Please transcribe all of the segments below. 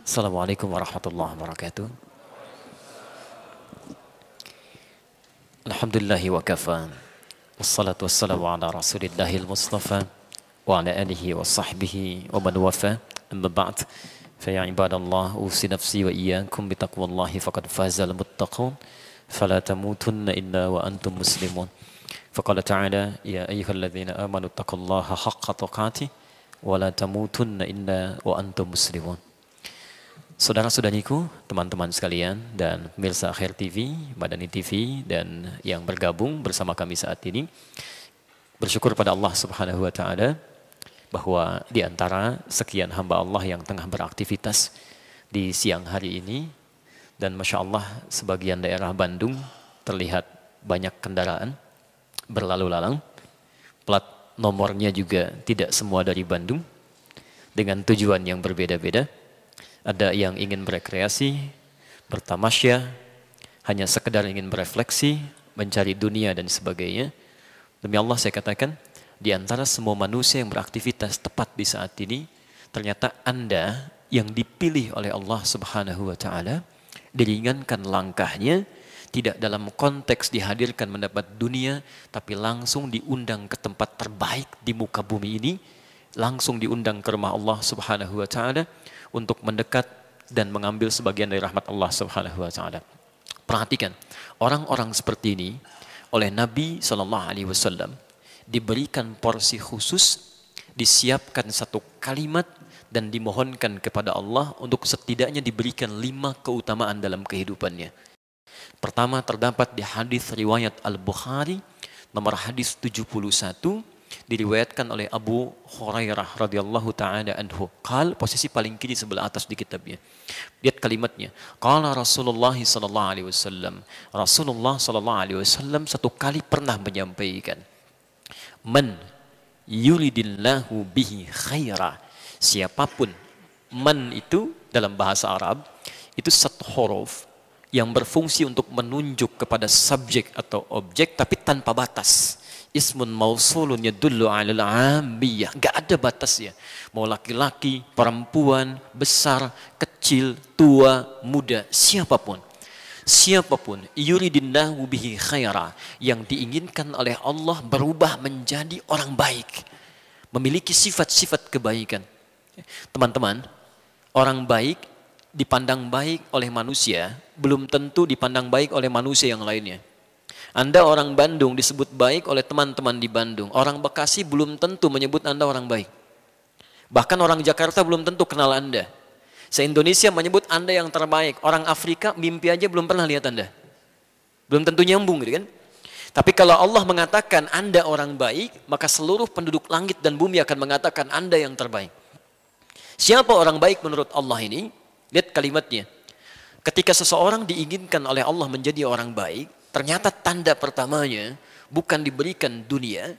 Assalamualaikum warahmatullahi wabarakatuh. Alhamdulillahi wa kafa. Wassalatu wassalamu ala rasulillahil mustafa wa ala alihi wa sahbihi wa man wafa. Amma ba'd. فيا عباد الله أوصي نفسي وإياكم بتقوى الله فقد فاز المتقون فلا تموتن إلا وأنتم مسلمون فقال تعالى يا أيها الذين آمنوا اتقوا الله حق تقاته ولا تموتن إلا وأنتم مسلمون Saudara-saudariku, teman-teman sekalian, dan pemirsa Akhir TV, Madani TV, dan yang bergabung bersama kami saat ini, bersyukur pada Allah Subhanahu wa Ta'ala bahwa di antara sekian hamba Allah yang tengah beraktivitas di siang hari ini, dan Masya Allah, sebagian daerah Bandung terlihat banyak kendaraan berlalu lalang, plat nomornya juga tidak semua dari Bandung, dengan tujuan yang berbeda-beda ada yang ingin berekreasi, bertamasya, hanya sekedar ingin berefleksi, mencari dunia dan sebagainya. Demi Allah saya katakan, di antara semua manusia yang beraktivitas tepat di saat ini, ternyata Anda yang dipilih oleh Allah Subhanahu wa taala diringankan langkahnya tidak dalam konteks dihadirkan mendapat dunia tapi langsung diundang ke tempat terbaik di muka bumi ini langsung diundang ke rumah Allah Subhanahu wa taala untuk mendekat dan mengambil sebagian dari rahmat Allah Subhanahu wa taala. Perhatikan, orang-orang seperti ini oleh Nabi Shallallahu alaihi wasallam diberikan porsi khusus, disiapkan satu kalimat dan dimohonkan kepada Allah untuk setidaknya diberikan lima keutamaan dalam kehidupannya. Pertama terdapat di hadis riwayat Al-Bukhari nomor hadis 71 diriwayatkan oleh Abu Hurairah radhiyallahu taala anhu. Qal posisi paling kiri sebelah atas di kitabnya. Lihat kalimatnya. Qala Rasulullah sallallahu alaihi wasallam. Rasulullah sallallahu alaihi wasallam satu kali pernah menyampaikan, "Man yuridillahu bihi khaira." Siapa pun man itu dalam bahasa Arab itu satu huruf yang berfungsi untuk menunjuk kepada subjek atau objek tapi tanpa batas ismun mausulun yadullu ala al-amiyah. Enggak ada batasnya. Mau laki-laki, perempuan, besar, kecil, tua, muda, siapa pun. Siapa pun yuridillahu bihi khaira yang diinginkan oleh Allah berubah menjadi orang baik. Memiliki sifat-sifat kebaikan. Teman-teman, orang baik dipandang baik oleh manusia belum tentu dipandang baik oleh manusia yang lainnya. Anda orang Bandung disebut baik oleh teman-teman di Bandung. Orang Bekasi belum tentu menyebut Anda orang baik. Bahkan orang Jakarta belum tentu kenal Anda. Se-Indonesia menyebut Anda yang terbaik. Orang Afrika mimpi aja belum pernah lihat Anda. Belum tentu nyambung gitu kan. Tapi kalau Allah mengatakan Anda orang baik, maka seluruh penduduk langit dan bumi akan mengatakan Anda yang terbaik. Siapa orang baik menurut Allah ini? Lihat kalimatnya. Ketika seseorang diinginkan oleh Allah menjadi orang baik, Ternyata tanda pertamanya bukan diberikan dunia,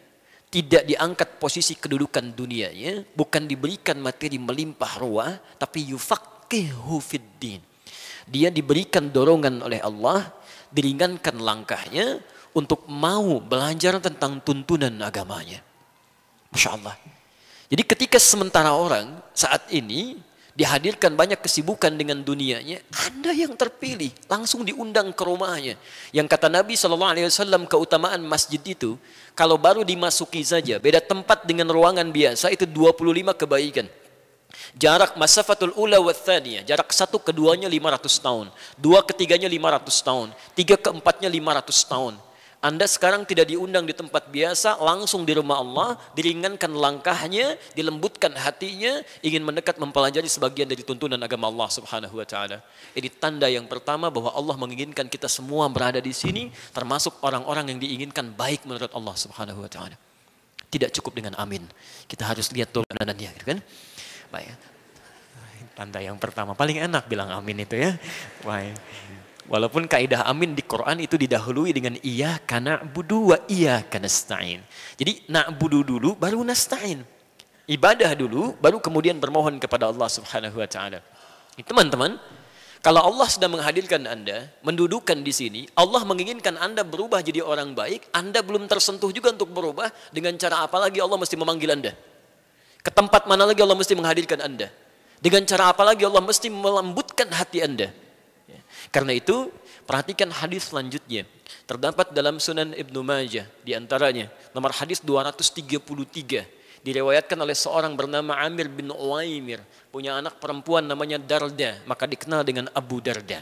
tidak diangkat posisi kedudukan dunianya, bukan diberikan materi melimpah ruah, tapi yufaqihu fiddin. Dia diberikan dorongan oleh Allah, diringankan langkahnya untuk mau belajar tentang tuntunan agamanya. Masya Allah. Jadi ketika sementara orang saat ini dihadirkan banyak kesibukan dengan dunianya, Anda yang terpilih langsung diundang ke rumahnya. Yang kata Nabi Shallallahu Alaihi Wasallam keutamaan masjid itu, kalau baru dimasuki saja, beda tempat dengan ruangan biasa itu 25 kebaikan. Jarak masafatul ula wa jarak satu keduanya 500 tahun, dua ketiganya 500 tahun, tiga keempatnya 500 tahun. Anda sekarang tidak diundang di tempat biasa, langsung di rumah Allah, diringankan langkahnya, dilembutkan hatinya, ingin mendekat mempelajari sebagian dari tuntunan agama Allah Subhanahu wa taala. Ini tanda yang pertama bahwa Allah menginginkan kita semua berada di sini, termasuk orang-orang yang diinginkan baik menurut Allah Subhanahu wa taala. Tidak cukup dengan amin. Kita harus lihat turunannya, gitu kan? Baik. Tanda yang pertama paling enak bilang amin itu ya. Baik. Walaupun kaidah amin di Quran itu didahului dengan iya karena budu wa iya karena stain. Jadi nak budu dulu baru nasta'in. Ibadah dulu baru kemudian bermohon kepada Allah Subhanahu wa taala. Teman-teman, kalau Allah sudah menghadirkan Anda, mendudukan di sini, Allah menginginkan Anda berubah jadi orang baik, Anda belum tersentuh juga untuk berubah, dengan cara apa lagi Allah mesti memanggil Anda? Ke tempat mana lagi Allah mesti menghadirkan Anda? Dengan cara apa lagi Allah mesti melembutkan hati Anda. Karena itu, perhatikan hadis selanjutnya. Terdapat dalam Sunan Ibnu Majah di antaranya nomor hadis 233 diriwayatkan oleh seorang bernama Amir bin Uwaimir. Punya anak perempuan namanya Darda maka dikenal dengan Abu Darda.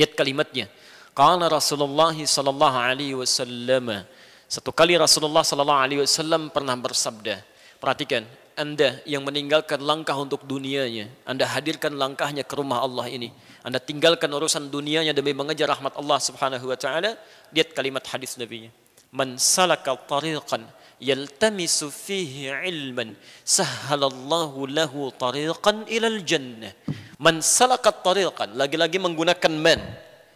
Lihat kalimatnya. Qala Rasulullah sallallahu alaihi wasallam. Satu kali Rasulullah sallallahu alaihi wasallam pernah bersabda perhatikan anda yang meninggalkan langkah untuk dunianya, Anda hadirkan langkahnya ke rumah Allah ini. Anda tinggalkan urusan dunianya demi mengejar rahmat Allah Subhanahu wa taala. Lihat kalimat hadis Nabi-Nya. Man salaka tariqan yaltamisu fihi ilman sahhalallahu lahu tariqan ilal jannah man salaka tariqan lagi-lagi menggunakan man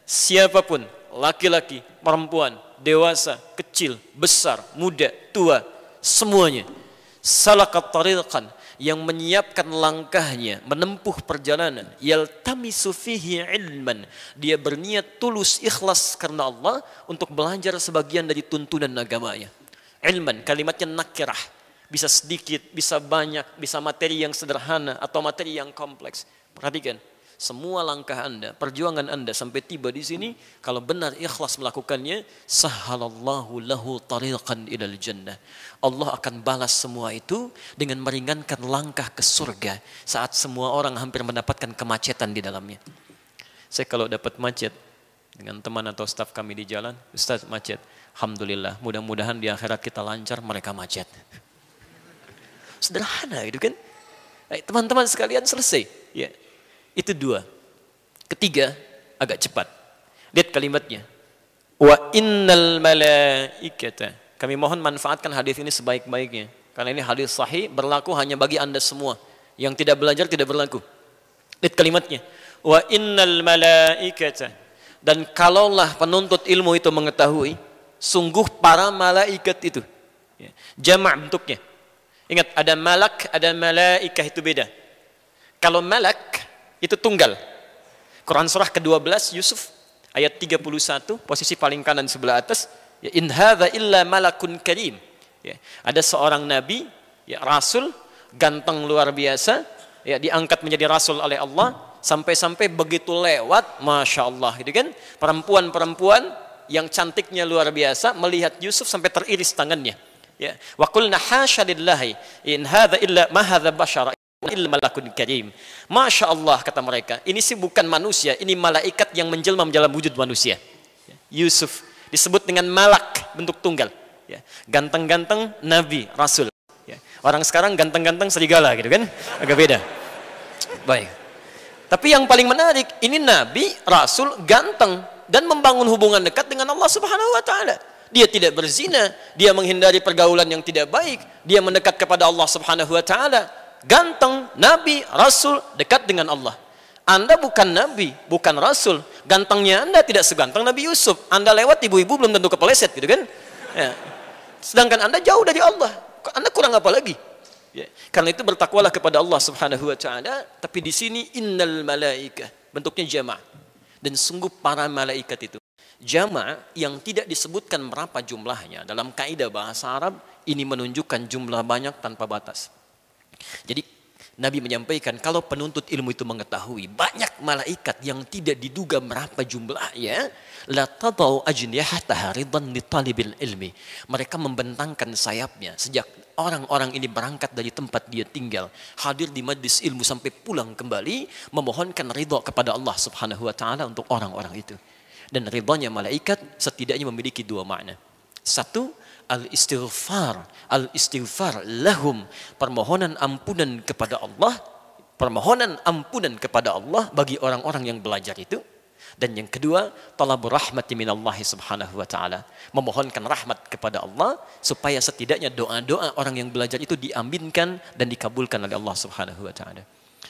siapa pun laki-laki perempuan dewasa kecil besar muda tua semuanya salaka tariqan yang menyiapkan langkahnya menempuh perjalanan. Yaltamisu fihi ilman. Dia berniat tulus ikhlas karena Allah untuk belajar sebagian dari tuntunan agamanya. Ilman kalimatnya nakirah. Bisa sedikit bisa banyak bisa materi yang sederhana atau materi yang kompleks. Perhatikan semua langkah Anda, perjuangan Anda sampai tiba di sini, kalau benar ikhlas melakukannya, sahalallahu lahu tariqan ilal jannah. Allah akan balas semua itu dengan meringankan langkah ke surga saat semua orang hampir mendapatkan kemacetan di dalamnya. Saya kalau dapat macet dengan teman atau staf kami di jalan, Ustaz macet. Alhamdulillah, mudah-mudahan di akhirat kita lancar, mereka macet. Sederhana itu kan. Teman-teman sekalian selesai. Ya. Itu dua. Ketiga, agak cepat. Lihat kalimatnya. Wa innal malaikata. Kami mohon manfaatkan hadis ini sebaik-baiknya. Karena ini hadis sahih berlaku hanya bagi anda semua. Yang tidak belajar tidak berlaku. Lihat kalimatnya. Wa innal malaikata. Dan kalaulah penuntut ilmu itu mengetahui, sungguh para malaikat itu. Ya. Jamak bentuknya. Ingat, ada malak, ada malaikah itu beda. Kalau malak, itu tunggal. Quran surah ke-12 Yusuf ayat 31 posisi paling kanan sebelah atas ya in hadza illa malakun karim. Ya ada seorang nabi ya rasul ganteng luar biasa ya diangkat menjadi rasul oleh Allah sampai-sampai begitu lewat masya Allah gitu kan? Perempuan-perempuan yang cantiknya luar biasa melihat Yusuf sampai teriris tangannya. Ya wa qulna hasya lillahi in hadza illa ma hadza bashara malakun karim. Masya Allah kata mereka, ini sih bukan manusia, ini malaikat yang menjelma menjalan wujud manusia. Yusuf disebut dengan malak bentuk tunggal. Ya. Ganteng-ganteng nabi, rasul. Ya. Orang sekarang ganteng-ganteng serigala gitu kan, agak beda. Baik. Tapi yang paling menarik, ini nabi, rasul, ganteng dan membangun hubungan dekat dengan Allah Subhanahu wa taala. Dia tidak berzina, dia menghindari pergaulan yang tidak baik, dia mendekat kepada Allah Subhanahu wa taala ganteng, nabi, rasul, dekat dengan Allah. Anda bukan nabi, bukan rasul. Gantengnya Anda tidak seganteng Nabi Yusuf. Anda lewat ibu-ibu belum tentu kepeleset gitu kan. Ya. Sedangkan Anda jauh dari Allah. Anda kurang apa lagi? Ya. Karena itu bertakwalah kepada Allah Subhanahu wa taala, tapi di sini innal malaika bentuknya jamaah. Dan sungguh para malaikat itu jamaah yang tidak disebutkan berapa jumlahnya dalam kaidah bahasa Arab ini menunjukkan jumlah banyak tanpa batas. Jadi Nabi menyampaikan kalau penuntut ilmu itu mengetahui banyak malaikat yang tidak diduga berapa jumlahnya la tadau ilmi. Mereka membentangkan sayapnya. Sejak orang-orang ini berangkat dari tempat dia tinggal hadir di majlis ilmu sampai pulang kembali memohonkan ridha kepada Allah Subhanahu wa taala untuk orang-orang itu. Dan ridhonya malaikat setidaknya memiliki dua makna. Satu al-istighfar, al-istighfar lahum, permohonan ampunan kepada Allah, permohonan ampunan kepada Allah bagi orang-orang yang belajar itu. Dan yang kedua, talabur rahmati minallahi subhanahu wa ta'ala. Memohonkan rahmat kepada Allah supaya setidaknya doa-doa orang yang belajar itu diaminkan dan dikabulkan oleh Allah subhanahu wa ta'ala.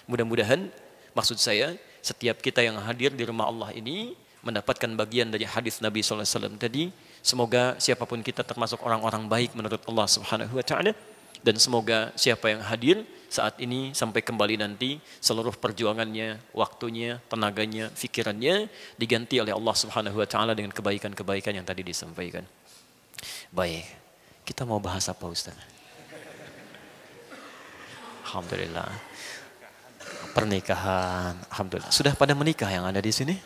Mudah-mudahan maksud saya setiap kita yang hadir di rumah Allah ini mendapatkan bagian dari hadis Nabi SAW tadi Semoga siapa pun kita termasuk orang-orang baik menurut Allah Subhanahu wa taala dan semoga siapa yang hadir saat ini sampai kembali nanti seluruh perjuangannya, waktunya, tenaganya, fikirannya diganti oleh Allah Subhanahu wa taala dengan kebaikan-kebaikan yang tadi disampaikan. Baik. Kita mau bahas apa Ustaz? Alhamdulillah. Pernikahan. Alhamdulillah. Sudah pada menikah yang ada di sini?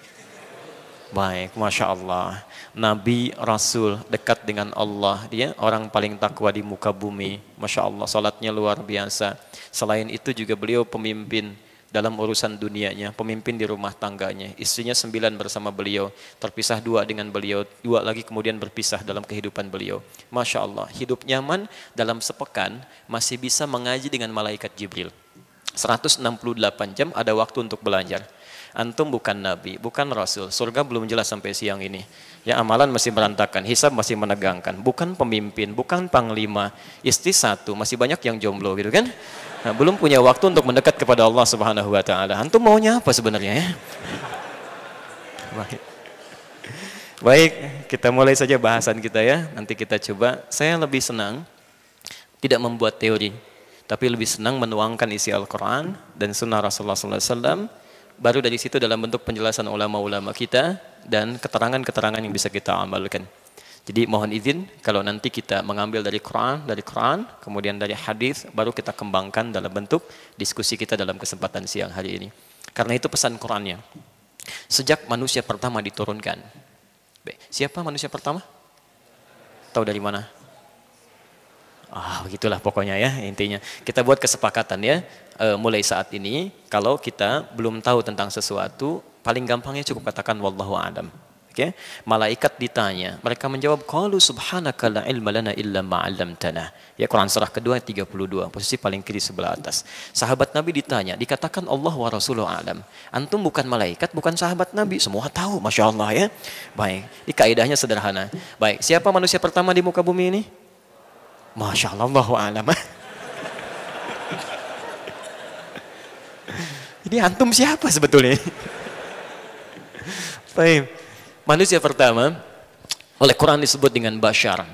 Baik, Masya Allah. Nabi, Rasul, dekat dengan Allah. Dia orang paling takwa di muka bumi. Masya Allah, salatnya luar biasa. Selain itu juga beliau pemimpin dalam urusan dunianya, pemimpin di rumah tangganya. Istrinya sembilan bersama beliau, terpisah dua dengan beliau, dua lagi kemudian berpisah dalam kehidupan beliau. Masya Allah, hidup nyaman dalam sepekan masih bisa mengaji dengan malaikat Jibril. 168 jam ada waktu untuk belajar. Antum bukan nabi, bukan rasul. Surga belum jelas sampai siang ini. Ya amalan masih berantakan, hisab masih menegangkan. Bukan pemimpin, bukan panglima. Istri satu, masih banyak yang jomblo gitu kan. Nah, belum punya waktu untuk mendekat kepada Allah Subhanahu wa taala. Antum maunya apa sebenarnya ya? Baik. Baik, kita mulai saja bahasan kita ya. Nanti kita coba. Saya lebih senang tidak membuat teori, tapi lebih senang menuangkan isi Al-Quran dan Sunnah Rasulullah SAW baru dari situ dalam bentuk penjelasan ulama-ulama kita dan keterangan-keterangan yang bisa kita amalkan. Jadi mohon izin kalau nanti kita mengambil dari Quran, dari Quran, kemudian dari hadis, baru kita kembangkan dalam bentuk diskusi kita dalam kesempatan siang hari ini. Karena itu pesan Qurannya. Sejak manusia pertama diturunkan. Siapa manusia pertama? Tahu dari mana? Ah, begitulah pokoknya ya intinya. Kita buat kesepakatan ya, e, mulai saat ini kalau kita belum tahu tentang sesuatu, paling gampangnya cukup katakan wallahu a'lam. Oke, okay? malaikat ditanya, mereka menjawab qalu subhanaka la ilma lana illa ma 'allamtana. Ya Quran surah kedua 32, posisi paling kiri sebelah atas. Sahabat Nabi ditanya, dikatakan Allah wa rasuluhu alam. Antum bukan malaikat, bukan sahabat Nabi, semua tahu, Masya Allah ya. Baik, ini kaidahnya sederhana. Baik, siapa manusia pertama di muka bumi ini? Masya Allah, alam. Ini antum siapa sebetulnya? Baik. Manusia pertama oleh Quran disebut dengan bashar.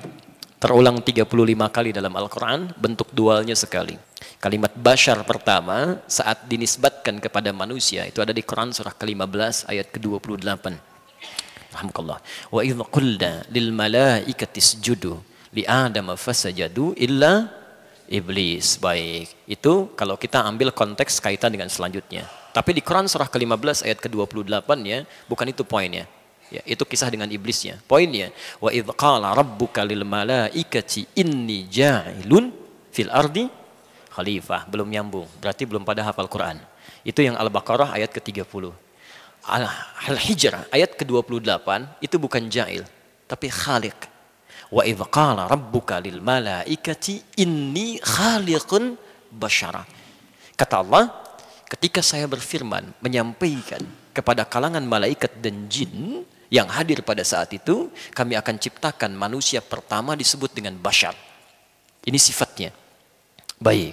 Terulang 35 kali dalam Al-Quran, bentuk dualnya sekali. Kalimat bashar pertama saat dinisbatkan kepada manusia itu ada di Quran surah ke-15 ayat ke-28. Alhamdulillah. Wa idh qulna lil malaikati isjudu li Adam fasajadu illa iblis. Baik. Itu kalau kita ambil konteks kaitan dengan selanjutnya. Tapi di Quran surah ke-15 ayat ke-28 ya, bukan itu poinnya. Ya, itu kisah dengan iblisnya. Poinnya, wa idh qala rabbuka lil malaikati inni ja'ilun fil ardi khalifah. Belum nyambung, berarti belum pada hafal Quran. Itu yang Al-Baqarah ayat ke-30. Al-Hijrah ayat ke-28 itu bukan ja'il, tapi khaliq. Wa idh qala rabbuka lil malaikati inni khaliqun basyara. Kata Allah, ketika saya berfirman menyampaikan kepada kalangan malaikat dan jin yang hadir pada saat itu, kami akan ciptakan manusia pertama disebut dengan basyar. Ini sifatnya. Baik.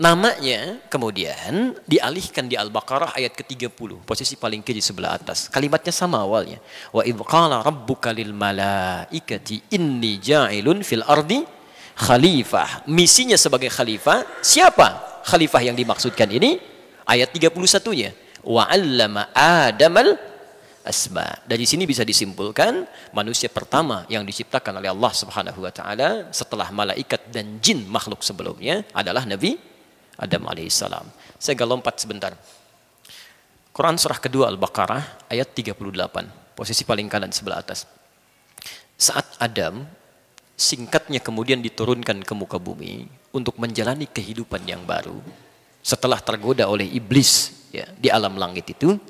Namanya kemudian dialihkan di Al-Baqarah ayat ke-30, posisi paling kiri sebelah atas. Kalimatnya sama awalnya. Wa idh qala rabbuka lil malaikati inni ja'ilun fil ardi khalifah. Misinya sebagai khalifah, siapa khalifah yang dimaksudkan ini? Ayat 31-nya. Wa 'allama Adamal asma. Dari sini bisa disimpulkan manusia pertama yang diciptakan oleh Allah Subhanahu wa taala setelah malaikat dan jin makhluk sebelumnya adalah Nabi Adam alaihissalam. Saya agak lompat sebentar. Quran surah kedua Al-Baqarah ayat 38. Posisi paling kanan sebelah atas. Saat Adam singkatnya kemudian diturunkan ke muka bumi untuk menjalani kehidupan yang baru setelah tergoda oleh iblis ya, di alam langit itu.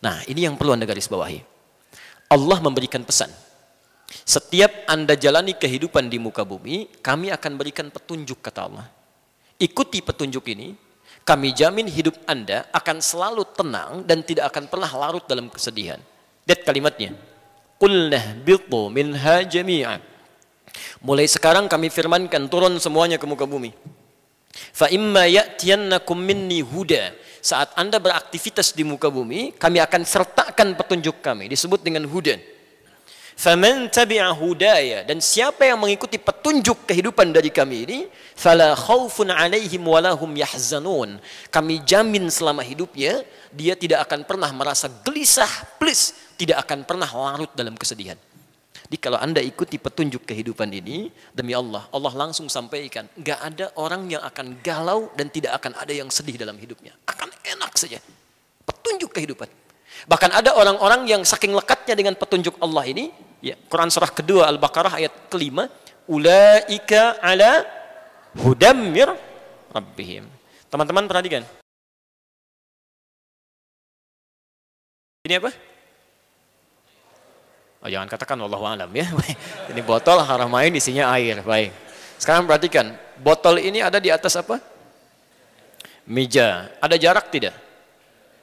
Nah, ini yang perlu Anda garis bawahi. Allah memberikan pesan. Setiap Anda jalani kehidupan di muka bumi, kami akan berikan petunjuk kata Allah ikuti petunjuk ini, kami jamin hidup Anda akan selalu tenang dan tidak akan pernah larut dalam kesedihan. Lihat kalimatnya. Qulnah bitu minha jami'an. Mulai sekarang kami firmankan turun semuanya ke muka bumi. Fa imma ya'tiyannakum minni huda. Saat Anda beraktivitas di muka bumi, kami akan sertakan petunjuk kami. Disebut dengan huda. Faman tabi'a hudaya dan siapa yang mengikuti petunjuk kehidupan dari kami ini, fala khaufun 'alaihim walahum yahzanun. Kami jamin selama hidupnya dia tidak akan pernah merasa gelisah, please, tidak akan pernah larut dalam kesedihan. Jadi kalau anda ikuti petunjuk kehidupan ini, demi Allah, Allah langsung sampaikan, nggak ada orang yang akan galau dan tidak akan ada yang sedih dalam hidupnya. Akan enak saja. Petunjuk kehidupan. Bahkan ada orang-orang yang saking lekatnya dengan petunjuk Allah ini, ya, Quran surah kedua Al-Baqarah ayat kelima, ulaika ala hudamir rabbihim. Teman-teman perhatikan. Ini apa? Oh, jangan katakan Allah alam ya. ini botol haramain isinya air. Baik. Sekarang perhatikan, botol ini ada di atas apa? Meja. Ada jarak tidak?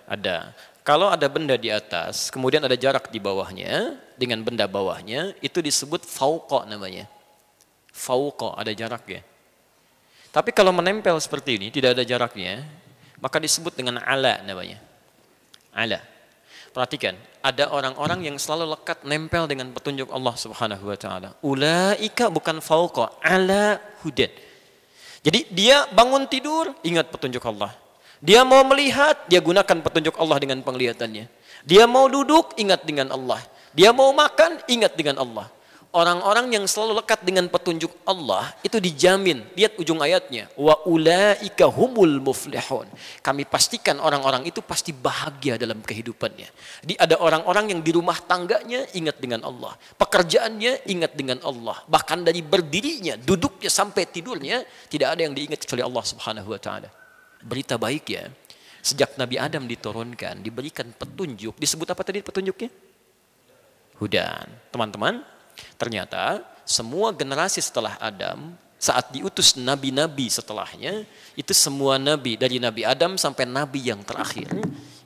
Ada. Kalau ada benda di atas, kemudian ada jarak di bawahnya, dengan benda bawahnya, itu disebut fauqa namanya. Fauqa, ada jarak ya. Tapi kalau menempel seperti ini, tidak ada jaraknya, maka disebut dengan ala namanya. Ala. Perhatikan, ada orang-orang yang selalu lekat nempel dengan petunjuk Allah Subhanahu wa taala. Ulaika bukan fauqa, ala hudan. Jadi dia bangun tidur ingat petunjuk Allah. Dia mau melihat, dia gunakan petunjuk Allah dengan penglihatannya. Dia mau duduk, ingat dengan Allah. Dia mau makan, ingat dengan Allah orang-orang yang selalu lekat dengan petunjuk Allah itu dijamin. Lihat ujung ayatnya. Wa ulaika humul muflihun. Kami pastikan orang-orang itu pasti bahagia dalam kehidupannya. Di ada orang-orang yang di rumah tangganya ingat dengan Allah. Pekerjaannya ingat dengan Allah. Bahkan dari berdirinya, duduknya sampai tidurnya tidak ada yang diingat kecuali Allah Subhanahu wa taala. Berita baik ya. Sejak Nabi Adam diturunkan, diberikan petunjuk. Disebut apa tadi petunjuknya? Hudan. Teman-teman, Ternyata semua generasi setelah Adam saat diutus nabi-nabi setelahnya itu semua nabi dari nabi Adam sampai nabi yang terakhir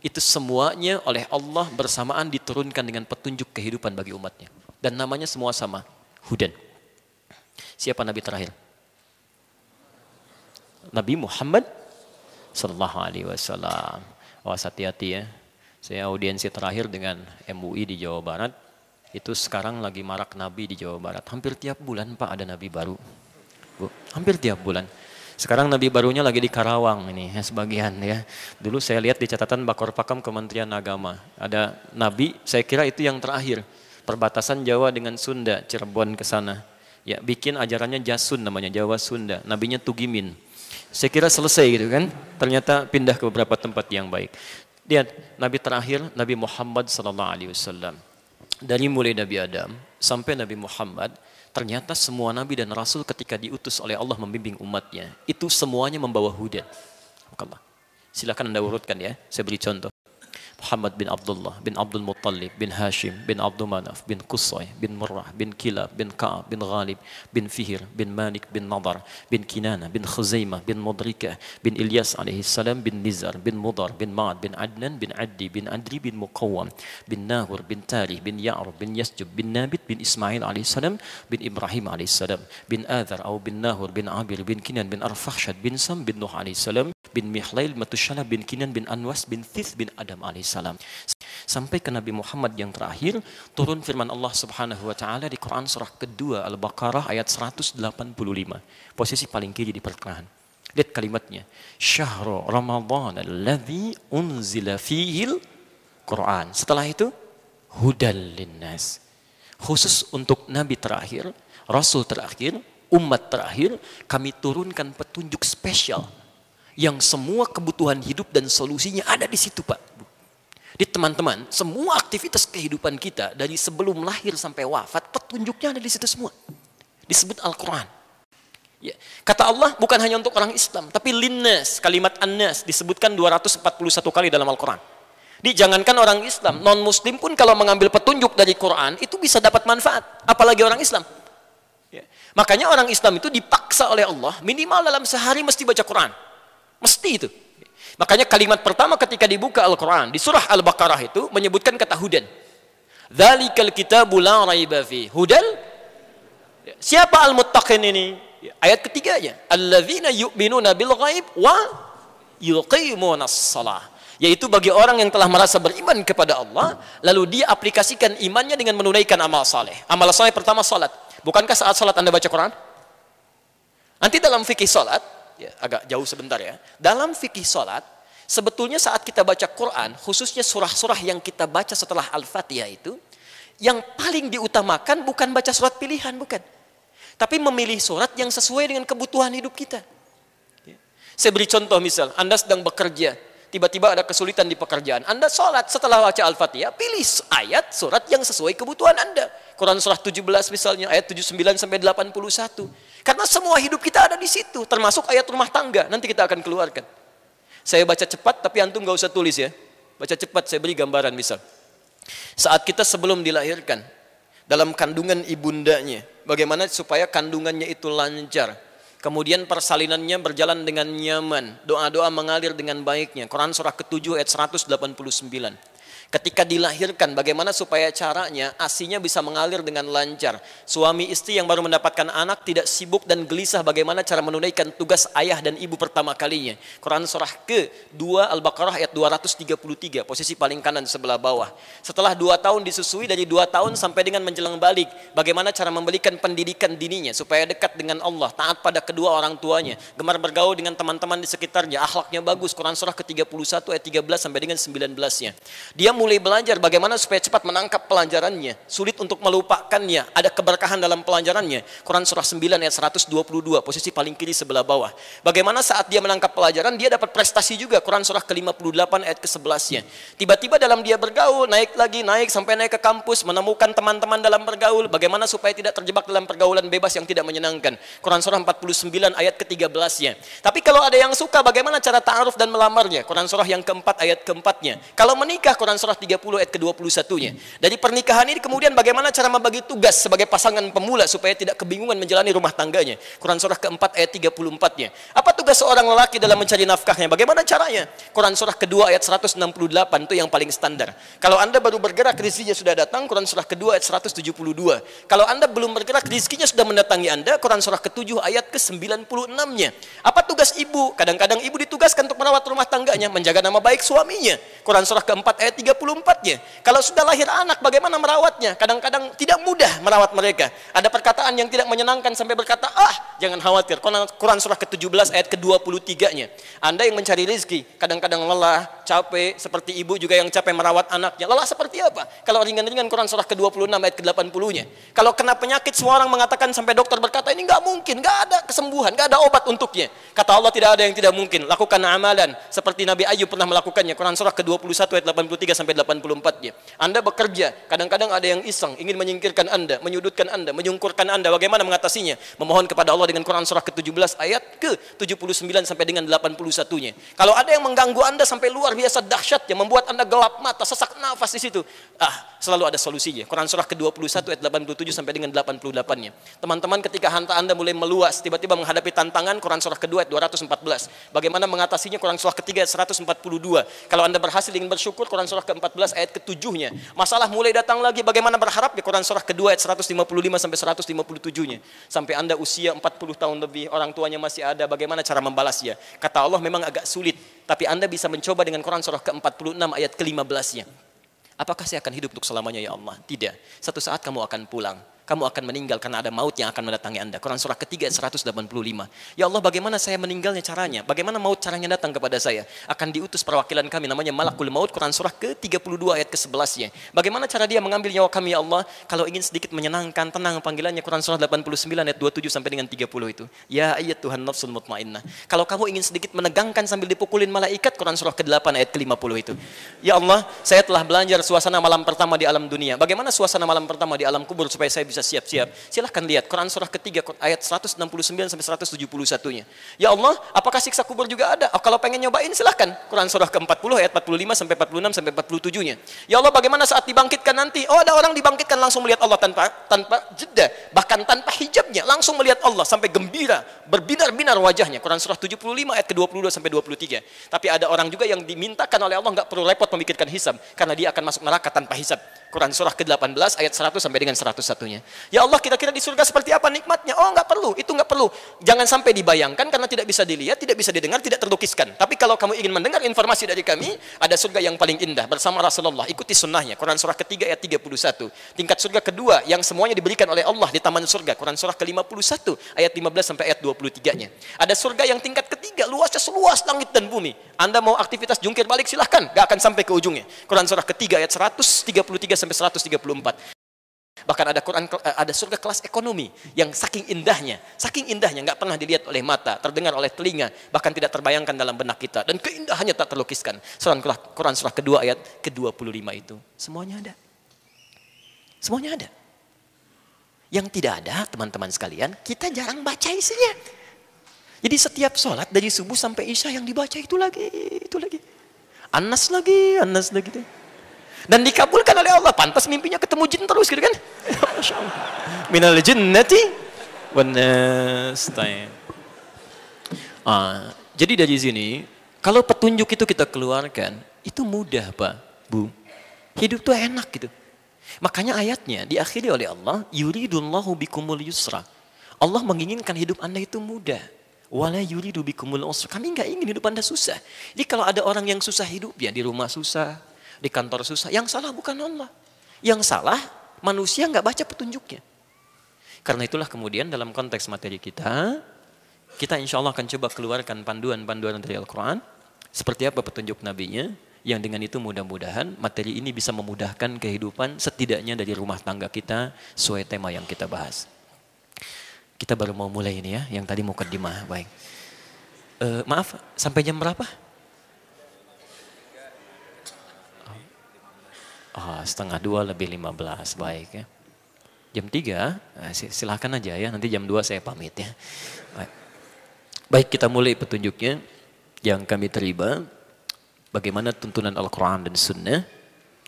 itu semuanya oleh Allah bersamaan diturunkan dengan petunjuk kehidupan bagi umatnya dan namanya semua sama Hudan siapa nabi terakhir Nabi Muhammad Sallallahu Alaihi Wasallam Awas hati-hati ya saya audiensi terakhir dengan MUI di Jawa Barat itu sekarang lagi marak nabi di Jawa Barat. Hampir tiap bulan Pak ada nabi baru. Bu, hampir tiap bulan. Sekarang nabi barunya lagi di Karawang ini ya, sebagian ya. Dulu saya lihat di catatan Bakor Pakam Kementerian Agama. Ada nabi, saya kira itu yang terakhir. Perbatasan Jawa dengan Sunda, Cirebon ke sana. Ya, bikin ajarannya Jasun namanya, Jawa Sunda. Nabinya Tugimin. Saya kira selesai gitu kan. Ternyata pindah ke beberapa tempat yang baik. Lihat, nabi terakhir Nabi Muhammad sallallahu alaihi wasallam dari mulai Nabi Adam sampai Nabi Muhammad, ternyata semua nabi dan rasul ketika diutus oleh Allah membimbing umatnya, itu semuanya membawa hudan. Silakan Anda urutkan ya, saya beri contoh. Muhammad bin Abdullah bin Abdul Muttalib bin Hashim bin Abdul Manaf bin Qusay bin Murrah bin Kilab bin Ka'ab bin Ghalib bin Fihir bin Malik bin Nadar bin Kinana bin Khuzaimah bin Mudrika bin Ilyas alaihi salam bin Nizar bin Mudar bin Ma'ad bin Adnan bin Addi bin Adri bin Muqawwam bin Nahur bin Talih bin Ya'rub bin Yasjub bin Nabit bin Ismail alaihi salam bin Ibrahim alaihi salam bin Adhar atau bin Nahur bin Abir bin Kinan bin Arfakhshad bin Sam bin Nuh alaihi salam bin Mihlail Matushala bin Kinan bin Anwas bin Thith bin Adam alaihi salam. Sampai ke Nabi Muhammad yang terakhir, turun firman Allah Subhanahu wa taala di Quran surah kedua Al-Baqarah ayat 185. Posisi paling kiri di pertengahan. Lihat kalimatnya. Syahrul Ramadan alladzi unzila fihil Quran. Setelah itu hudal linnas. Khusus untuk nabi terakhir, rasul terakhir, umat terakhir, kami turunkan petunjuk spesial yang semua kebutuhan hidup dan solusinya ada di situ, Pak. Di teman-teman, semua aktivitas kehidupan kita dari sebelum lahir sampai wafat, petunjuknya ada di situ semua. Disebut Al-Quran. Ya. Kata Allah bukan hanya untuk orang Islam, tapi linnas, kalimat annas disebutkan 241 kali dalam Al-Quran. Di jangankan orang Islam, non Muslim pun kalau mengambil petunjuk dari Quran itu bisa dapat manfaat, apalagi orang Islam. Ya. Makanya orang Islam itu dipaksa oleh Allah minimal dalam sehari mesti baca Quran, mesti itu. Makanya kalimat pertama ketika dibuka Al-Quran, di surah Al-Baqarah itu menyebutkan kata hudan. Dhalikal kitabu la raiba fi. Hudan? Siapa al-muttaqin ini? Ayat ketiganya. Alladzina yu'minuna bil ghaib wa yuqimuna salah. Yaitu bagi orang yang telah merasa beriman kepada Allah, lalu dia aplikasikan imannya dengan menunaikan amal saleh. Amal saleh pertama salat. Bukankah saat salat Anda baca Quran? Nanti dalam fikih salat, ya, agak jauh sebentar ya. Dalam fikih sholat, sebetulnya saat kita baca Quran, khususnya surah-surah yang kita baca setelah Al-Fatihah itu, Yang paling diutamakan bukan baca surat pilihan, bukan. Tapi memilih surat yang sesuai dengan kebutuhan hidup kita. Ya. Saya beri contoh misal, Anda sedang bekerja, tiba-tiba ada kesulitan di pekerjaan. Anda sholat setelah baca Al-Fatihah, pilih ayat surat yang sesuai kebutuhan Anda. Quran surah 17 misalnya, ayat 79 sampai 81. Karena semua hidup kita ada di situ, termasuk ayat rumah tangga. Nanti kita akan keluarkan. Saya baca cepat, tapi antum gak usah tulis ya. Baca cepat, saya beri gambaran misal. Saat kita sebelum dilahirkan, dalam kandungan ibundanya, bagaimana supaya kandungannya itu lancar. Kemudian persalinannya berjalan dengan nyaman, doa-doa mengalir dengan baiknya. Quran surah ke-7 ayat 189. Ketika dilahirkan, bagaimana supaya caranya asinya bisa mengalir dengan lancar. Suami istri yang baru mendapatkan anak tidak sibuk dan gelisah bagaimana cara menunaikan tugas ayah dan ibu pertama kalinya. Quran surah ke-2 Al-Baqarah ayat 233, posisi paling kanan sebelah bawah. Setelah dua tahun disusui dari dua tahun sampai dengan menjelang balik, bagaimana cara memberikan pendidikan dininya supaya dekat dengan Allah, taat pada kedua orang tuanya, gemar bergaul dengan teman-teman di sekitarnya, akhlaknya bagus. Quran surah ke-31 ayat 13 sampai dengan 19-nya. Dia mulai belajar bagaimana supaya cepat menangkap pelajarannya, sulit untuk melupakannya, ada keberkahan dalam pelajarannya. Quran surah 9 ayat 122, posisi paling kiri sebelah bawah. Bagaimana saat dia menangkap pelajaran, dia dapat prestasi juga. Quran surah ke-58 ayat ke-11-nya. Tiba-tiba dalam dia bergaul, naik lagi, naik sampai naik ke kampus, menemukan teman-teman dalam bergaul, bagaimana supaya tidak terjebak dalam pergaulan bebas yang tidak menyenangkan. Quran surah 49 ayat ke-13-nya. Tapi kalau ada yang suka, bagaimana cara ta'aruf dan melamarnya? Quran surah yang keempat ayat keempatnya. Kalau menikah, Quran surah surah 30 ayat ke-21-nya. Dari pernikahan ini kemudian bagaimana cara membagi tugas sebagai pasangan pemula supaya tidak kebingungan menjalani rumah tangganya. Quran surah keempat ayat 34-nya. Apa tugas seorang lelaki dalam mencari nafkahnya? Bagaimana caranya? Quran surah kedua ayat 168 itu yang paling standar. Kalau Anda baru bergerak rezekinya sudah datang, Quran surah kedua ayat 172. Kalau Anda belum bergerak rezekinya sudah mendatangi Anda, Quran surah ketujuh ayat ke-96-nya. Apa tugas ibu? Kadang-kadang ibu ditugaskan untuk merawat rumah tangganya, menjaga nama baik suaminya. Quran surah keempat ayat 30 24-nya. Kalau sudah lahir anak, bagaimana merawatnya? Kadang-kadang tidak mudah merawat mereka. Ada perkataan yang tidak menyenangkan sampai berkata, ah jangan khawatir. Quran surah ke-17 ayat ke-23-nya. Anda yang mencari rezeki, kadang-kadang lelah, capek, seperti ibu juga yang capek merawat anaknya. Lelah seperti apa? Kalau ringan-ringan Quran surah ke-26 ayat ke-80-nya. Kalau kena penyakit, semua orang mengatakan sampai dokter berkata, ini nggak mungkin, nggak ada kesembuhan, nggak ada obat untuknya. Kata Allah tidak ada yang tidak mungkin. Lakukan amalan seperti Nabi Ayub pernah melakukannya. Quran surah ke-21 ayat 83 sampai 84-nya. Anda bekerja, kadang-kadang ada yang iseng, ingin menyingkirkan Anda, menyudutkan Anda, menyungkurkan Anda. Bagaimana mengatasinya? Memohon kepada Allah dengan Quran surah ke-17 ayat ke-79 sampai dengan 81-nya. Kalau ada yang mengganggu Anda sampai luar biasa dahsyat yang membuat Anda gelap mata, sesak nafas di situ. Ah, selalu ada solusinya. Quran surah ke-21 ayat 87 sampai dengan 88-nya. Teman-teman ketika harta Anda mulai meluas, tiba-tiba menghadapi tantangan Quran surah kedua ayat 214. Bagaimana mengatasinya Quran surah ketiga ayat 142. Kalau Anda berhasil ingin bersyukur Quran surah ke 14 ayat ketujuhnya. Masalah mulai datang lagi bagaimana berharap di Quran surah kedua ayat 155 sampai 157-nya. Sampai Anda usia 40 tahun lebih, orang tuanya masih ada, bagaimana cara membalasnya? Kata Allah memang agak sulit, tapi Anda bisa mencoba dengan Quran surah ke-46 ayat ke-15-nya. Apakah saya akan hidup untuk selamanya ya Allah? Tidak. Satu saat kamu akan pulang kamu akan meninggal karena ada maut yang akan mendatangi Anda. Quran surah ketiga 185. Ya Allah bagaimana saya meninggalnya caranya? Bagaimana maut caranya datang kepada saya? Akan diutus perwakilan kami namanya Malakul Maut Quran surah ke-32 ayat ke-11-nya. Bagaimana cara dia mengambil nyawa kami ya Allah? Kalau ingin sedikit menyenangkan, tenang panggilannya Quran surah 89 ayat 27 sampai dengan 30 itu. Ya ayat Tuhan nafsul mutmainnah. Kalau kamu ingin sedikit menegangkan sambil dipukulin malaikat Quran surah ke-8 ayat ke-50 itu. Ya Allah, saya telah belajar suasana malam pertama di alam dunia. Bagaimana suasana malam pertama di alam kubur supaya saya bisa siap-siap. Silahkan lihat Quran surah ketiga ayat 169 sampai 171-nya. Ya Allah, apakah siksa kubur juga ada? Oh, kalau pengen nyobain silahkan. Quran surah ke-40 ayat 45 sampai 46 sampai 47-nya. Ya Allah, bagaimana saat dibangkitkan nanti? Oh, ada orang dibangkitkan langsung melihat Allah tanpa tanpa jeda, bahkan tanpa hijabnya, langsung melihat Allah sampai gembira, berbinar-binar wajahnya. Quran surah 75 ayat ke-22 sampai 23. Tapi ada orang juga yang dimintakan oleh Allah nggak perlu repot memikirkan hisab karena dia akan masuk neraka tanpa hisab. Quran surah ke-18 ayat 100 sampai dengan 101-nya. Ya Allah kira-kira di surga seperti apa nikmatnya? Oh nggak perlu, itu nggak perlu. Jangan sampai dibayangkan karena tidak bisa dilihat, tidak bisa didengar, tidak terlukiskan. Tapi kalau kamu ingin mendengar informasi dari kami, ada surga yang paling indah bersama Rasulullah. Ikuti sunnahnya. Quran surah ketiga ayat 31. Tingkat surga kedua yang semuanya diberikan oleh Allah di taman surga. Quran surah ke-51 ayat 15 sampai ayat 23-nya. Ada surga yang tingkat ketiga luasnya seluas langit dan bumi. Anda mau aktivitas jungkir balik silahkan, gak akan sampai ke ujungnya. Quran surah ketiga ayat 133 sampai 134. Bahkan ada Quran ada surga kelas ekonomi yang saking indahnya, saking indahnya nggak pernah dilihat oleh mata, terdengar oleh telinga, bahkan tidak terbayangkan dalam benak kita dan keindahannya tak terlukiskan. Surah Quran surah kedua ayat ke-25 itu semuanya ada. Semuanya ada. Yang tidak ada, teman-teman sekalian, kita jarang baca isinya. Jadi setiap sholat dari subuh sampai isya yang dibaca itu lagi, itu lagi. Anas lagi, Anas lagi. Dan dikabulkan oleh Allah. Pantas mimpinya ketemu jin terus gitu kan. Masya Allah. Minal jinnati wanas. Ah, jadi dari sini, kalau petunjuk itu kita keluarkan, itu mudah Pak, Bu. Hidup tuh enak gitu. Makanya ayatnya diakhiri oleh Allah, yuridullahu bikumul yusra. Allah menginginkan hidup Anda itu mudah. Wala yuridu bikumul usra. Kami nggak ingin hidup Anda susah. Jadi kalau ada orang yang susah hidup, ya di rumah susah, di kantor susah, yang salah bukan Allah. Yang salah manusia nggak baca petunjuknya. Karena itulah kemudian dalam konteks materi kita, kita insya Allah akan coba keluarkan panduan-panduan dari Al-Quran. Seperti apa petunjuk nabinya, yang dengan itu mudah-mudahan materi ini bisa memudahkan kehidupan setidaknya dari rumah tangga kita sesuai tema yang kita bahas. Kita baru mau mulai ini ya, yang tadi mau kedimah, baik. Uh, maaf, sampai jam berapa? Oh, setengah dua lebih lima belas, baik ya. Jam tiga, eh, silahkan aja ya, nanti jam dua saya pamit ya. Baik, baik kita mulai petunjuknya yang kami terima bagaimana tuntunan Al-Quran dan Sunnah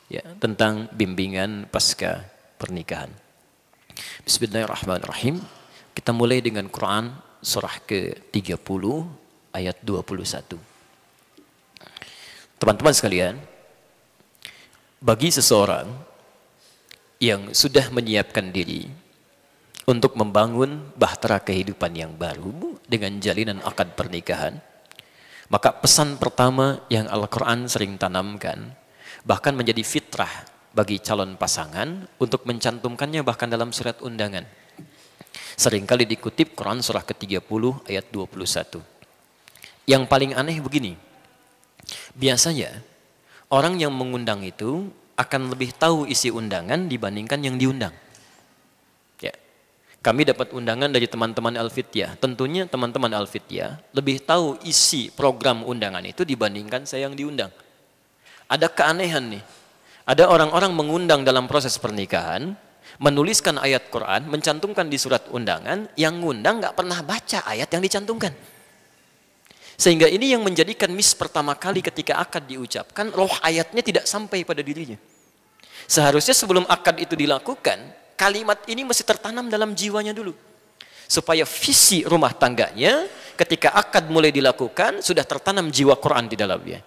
ya, tentang bimbingan pasca pernikahan. Bismillahirrahmanirrahim. Kita mulai dengan Quran surah ke-30 ayat 21. Teman-teman sekalian, bagi seseorang yang sudah menyiapkan diri untuk membangun bahtera kehidupan yang baru dengan jalinan akad pernikahan, maka pesan pertama yang Al-Quran sering tanamkan, bahkan menjadi fitrah bagi calon pasangan untuk mencantumkannya bahkan dalam surat undangan. Seringkali dikutip Quran surah ke-30 ayat 21. Yang paling aneh begini, biasanya orang yang mengundang itu akan lebih tahu isi undangan dibandingkan yang diundang. Kami dapat undangan dari teman-teman Alfitia. Tentunya teman-teman Alfitia lebih tahu isi program undangan itu dibandingkan saya yang diundang. Ada keanehan nih. Ada orang-orang mengundang dalam proses pernikahan, menuliskan ayat Quran, mencantumkan di surat undangan, yang ngundang nggak pernah baca ayat yang dicantumkan. Sehingga ini yang menjadikan mis pertama kali ketika akad diucapkan, roh ayatnya tidak sampai pada dirinya. Seharusnya sebelum akad itu dilakukan, kalimat ini mesti tertanam dalam jiwanya dulu. Supaya visi rumah tangganya ketika akad mulai dilakukan sudah tertanam jiwa Quran di dalamnya.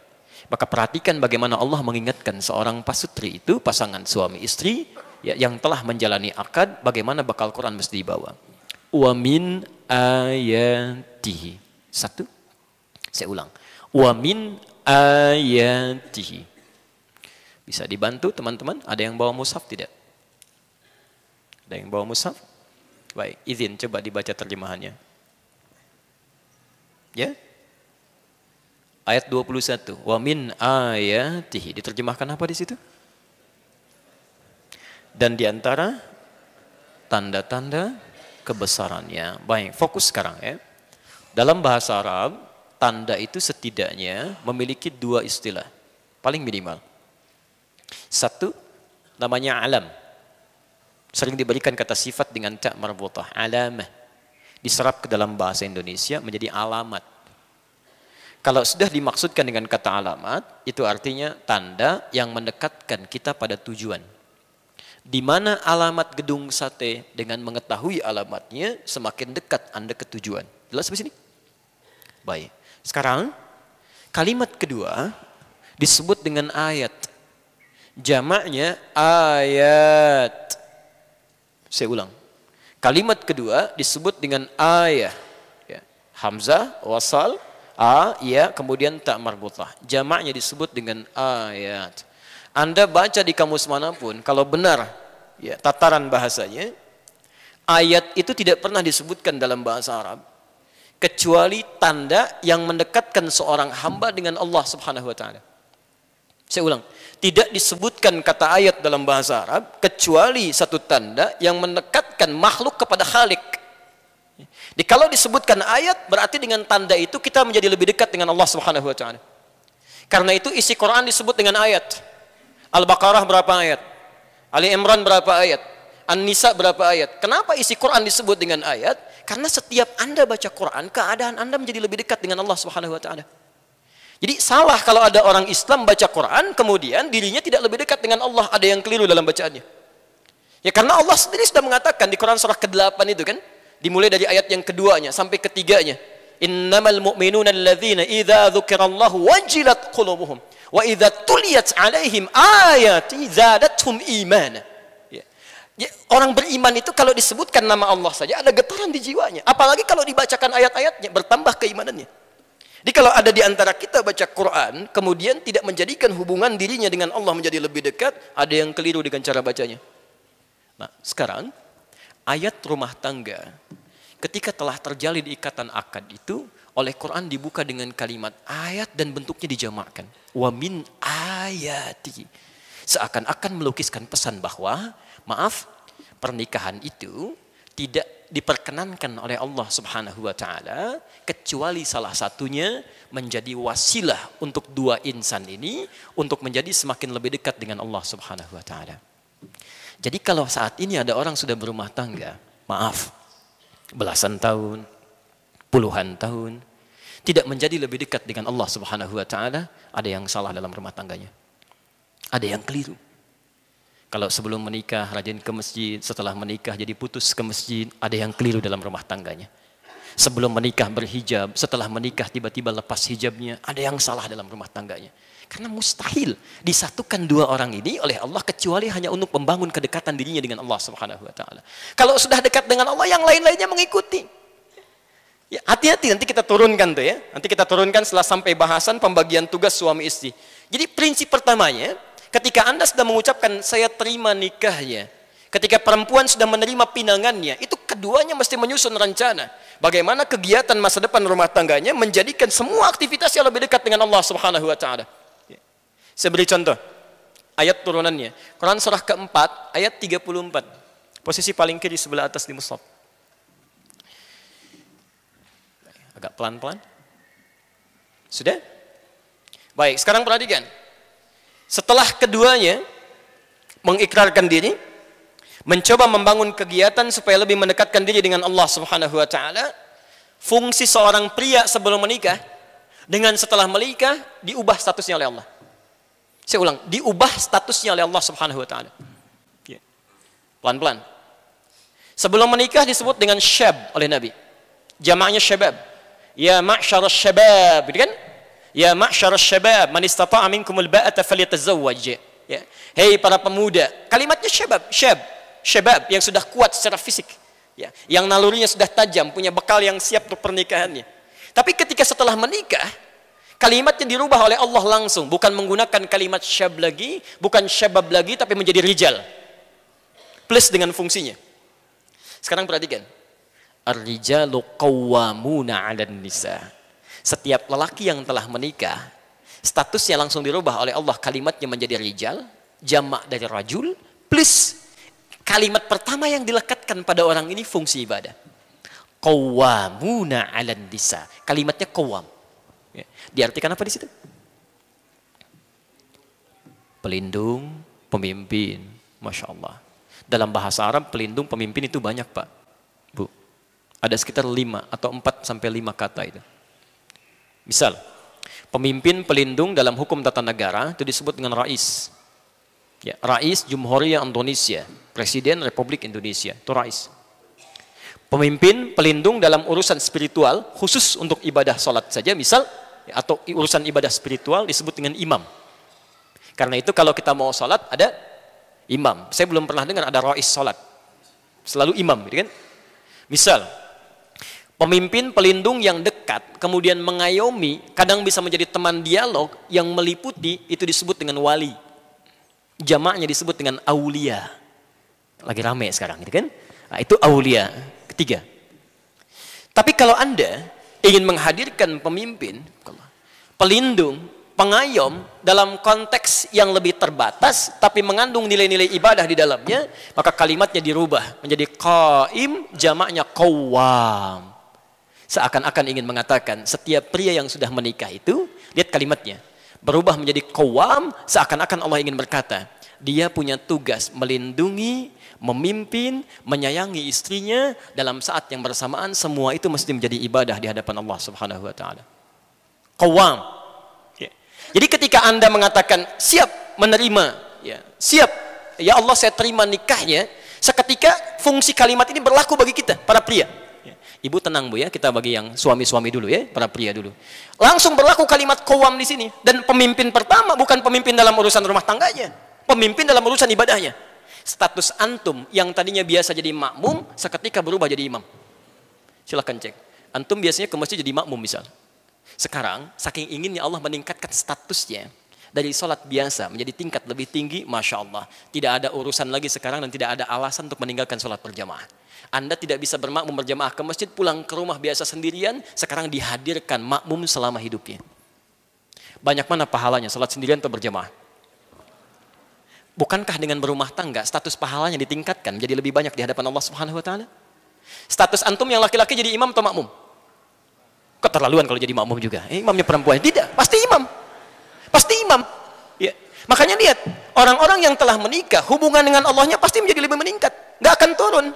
Maka perhatikan bagaimana Allah mengingatkan seorang pasutri itu, pasangan suami istri ya, yang telah menjalani akad, bagaimana bakal Quran mesti dibawa. Wa min ayatihi. Satu. Saya ulang. Wa min ayatihi. Bisa dibantu teman-teman? Ada yang bawa mushaf tidak? Ada yang bawa mushaf? Baik, izin coba dibaca terjemahannya. Ya? Ayat 21. Wa min ayatihi. Diterjemahkan apa di situ? Dan di antara tanda-tanda kebesarannya. Baik, fokus sekarang ya. Dalam bahasa Arab, tanda itu setidaknya memiliki dua istilah. Paling minimal. Satu, namanya alam sering diberikan kata sifat dengan tak marbutah, alamah. Diserap ke dalam bahasa Indonesia menjadi alamat. Kalau sudah dimaksudkan dengan kata alamat, itu artinya tanda yang mendekatkan kita pada tujuan. Di mana alamat gedung sate dengan mengetahui alamatnya, semakin dekat Anda ke tujuan. Jelas di sini? Baik. Sekarang, kalimat kedua disebut dengan ayat. Jamaknya ayat. Saya ulang. Kalimat kedua disebut dengan ayah. Ya. Hamzah, wasal, a, ya, kemudian tak marbutah. Jamaknya disebut dengan ayat. Anda baca di kamus mana pun, kalau benar ya, tataran bahasanya, ayat itu tidak pernah disebutkan dalam bahasa Arab kecuali tanda yang mendekatkan seorang hamba dengan Allah Subhanahu wa taala. Saya ulang, tidak disebutkan kata ayat dalam bahasa Arab kecuali satu tanda yang mendekatkan makhluk kepada Khalik. Jadi kalau disebutkan ayat berarti dengan tanda itu kita menjadi lebih dekat dengan Allah Subhanahu wa taala. Karena itu isi Quran disebut dengan ayat. Al-Baqarah berapa ayat? Ali Imran berapa ayat? An-Nisa berapa ayat? Kenapa isi Quran disebut dengan ayat? Karena setiap Anda baca Quran, keadaan Anda menjadi lebih dekat dengan Allah Subhanahu wa taala. Jadi salah kalau ada orang Islam baca Quran kemudian dirinya tidak lebih dekat dengan Allah, ada yang keliru dalam bacaannya. Ya karena Allah sendiri sudah mengatakan di Quran surah ke-8 itu kan, dimulai dari ayat yang keduanya sampai ketiganya. Innamal mu'minuna alladzina idza dzukirallahu wajilat qulubuhum wa idza tuliyat alaihim ayati zadatuhum imana. Ya. Orang beriman itu kalau disebutkan nama Allah saja ada getaran di jiwanya. Apalagi kalau dibacakan ayat-ayatnya bertambah keimanannya. Jadi kalau ada di antara kita baca Quran, kemudian tidak menjadikan hubungan dirinya dengan Allah menjadi lebih dekat, ada yang keliru dengan cara bacanya. Nah, sekarang ayat rumah tangga ketika telah terjalin ikatan akad itu oleh Quran dibuka dengan kalimat ayat dan bentuknya dijamakkan. Wa min ayati. Seakan-akan melukiskan pesan bahwa maaf, pernikahan itu tidak diperkenankan oleh Allah Subhanahu wa taala kecuali salah satunya menjadi wasilah untuk dua insan ini untuk menjadi semakin lebih dekat dengan Allah Subhanahu wa taala. Jadi kalau saat ini ada orang sudah berumah tangga, maaf, belasan tahun, puluhan tahun, tidak menjadi lebih dekat dengan Allah Subhanahu wa taala, ada yang salah dalam rumah tangganya. Ada yang keliru. Kalau sebelum menikah rajin ke masjid, setelah menikah jadi putus ke masjid, ada yang keliru dalam rumah tangganya. Sebelum menikah berhijab, setelah menikah tiba-tiba lepas hijabnya, ada yang salah dalam rumah tangganya. Karena mustahil disatukan dua orang ini oleh Allah kecuali hanya untuk membangun kedekatan dirinya dengan Allah Subhanahu wa taala. Kalau sudah dekat dengan Allah, yang lain-lainnya mengikuti. Ya, hati-hati nanti kita turunkan tuh ya. Nanti kita turunkan setelah sampai bahasan pembagian tugas suami istri. Jadi prinsip pertamanya, Ketika Anda sudah mengucapkan saya terima nikahnya, ketika perempuan sudah menerima pinangannya, itu keduanya mesti menyusun rencana. Bagaimana kegiatan masa depan rumah tangganya menjadikan semua aktivitas yang lebih dekat dengan Allah Subhanahu wa taala. Ya. Saya beri contoh. Ayat turunannya. Quran surah keempat, ayat 34. Posisi paling kiri sebelah atas di mushaf. Agak pelan-pelan. Sudah? Baik, sekarang perhatikan. Setelah keduanya mengikrarkan diri, mencoba membangun kegiatan supaya lebih mendekatkan diri dengan Allah Subhanahu wa taala, fungsi seorang pria sebelum menikah dengan setelah menikah diubah statusnya oleh Allah. Saya ulang, diubah statusnya oleh Allah Subhanahu wa taala. Ya. Pelan-pelan. Sebelum menikah disebut dengan syab oleh Nabi. Jamaknya syabab. Ya ma'syar syabab, gitu kan? Ya ma'syar syabab, man istata'a minkumul ba'ata falyatazawwaj. Ya. Hei para pemuda, kalimatnya syabab, syab, syabab yang sudah kuat secara fisik. Ya. Yang nalurinya sudah tajam, punya bekal yang siap untuk pernikahannya. Tapi ketika setelah menikah, kalimatnya dirubah oleh Allah langsung. Bukan menggunakan kalimat syab lagi, bukan syabab lagi, tapi menjadi rijal. Plus dengan fungsinya. Sekarang perhatikan. Ar-rijalu qawwamuna 'alan nisa setiap lelaki yang telah menikah, statusnya langsung dirubah oleh Allah kalimatnya menjadi rijal, jamak dari rajul, plus kalimat pertama yang dilekatkan pada orang ini fungsi ibadah. Qawwamuna 'alan nisa. Kalimatnya qawwam. Ya. Diartikan apa di situ? Pelindung, pemimpin. Masya Allah. Dalam bahasa Arab, pelindung, pemimpin itu banyak Pak. Bu. Ada sekitar lima atau empat sampai lima kata itu. Misal, pemimpin pelindung dalam hukum tata negara itu disebut dengan rais. Ya, rais Jumhuriyah Indonesia, Presiden Republik Indonesia, itu rais. Pemimpin pelindung dalam urusan spiritual khusus untuk ibadah sholat saja, misal ya, atau urusan ibadah spiritual disebut dengan imam. Karena itu kalau kita mau sholat ada imam. Saya belum pernah dengar ada rais sholat. Selalu imam, gitu kan? Misal, Pemimpin pelindung yang dekat, kemudian mengayomi, kadang bisa menjadi teman dialog yang meliputi, itu disebut dengan wali. Jamaknya disebut dengan aulia. Lagi rame sekarang, gitu kan? Nah, itu aulia. Ketiga. Tapi kalau Anda ingin menghadirkan pemimpin, pelindung pengayom dalam konteks yang lebih terbatas tapi mengandung nilai-nilai ibadah di dalamnya, maka kalimatnya dirubah menjadi qaim jamaknya qawwam. Seakan-akan ingin mengatakan setiap pria yang sudah menikah itu, lihat kalimatnya, berubah menjadi qawwam seakan-akan Allah ingin berkata, dia punya tugas melindungi, memimpin, menyayangi istrinya dalam saat yang bersamaan semua itu mesti menjadi ibadah di hadapan Allah Subhanahu wa taala. Qawwam jadi ketika Anda mengatakan siap menerima, ya, siap, ya Allah saya terima nikahnya, seketika fungsi kalimat ini berlaku bagi kita, para pria. Ibu tenang bu ya, kita bagi yang suami-suami dulu ya, para pria dulu. Langsung berlaku kalimat kowam di sini. Dan pemimpin pertama bukan pemimpin dalam urusan rumah tangganya, pemimpin dalam urusan ibadahnya. Status antum yang tadinya biasa jadi makmum, seketika berubah jadi imam. Silahkan cek. Antum biasanya ke masjid jadi makmum misal. Sekarang, saking inginnya Allah meningkatkan statusnya dari sholat biasa menjadi tingkat lebih tinggi, Masya Allah. Tidak ada urusan lagi sekarang dan tidak ada alasan untuk meninggalkan sholat berjamaah. Anda tidak bisa bermakmum berjamaah ke masjid, pulang ke rumah biasa sendirian, sekarang dihadirkan makmum selama hidupnya. Banyak mana pahalanya sholat sendirian atau berjamaah? Bukankah dengan berumah tangga status pahalanya ditingkatkan menjadi lebih banyak di hadapan Allah Subhanahu wa taala? Status antum yang laki-laki jadi imam atau makmum? keterlaluan kalau jadi makmum juga. Eh, imamnya perempuan. Tidak, pasti imam. Pasti imam. Ya. Makanya lihat, orang-orang yang telah menikah, hubungan dengan Allahnya pasti menjadi lebih meningkat. Nggak akan turun.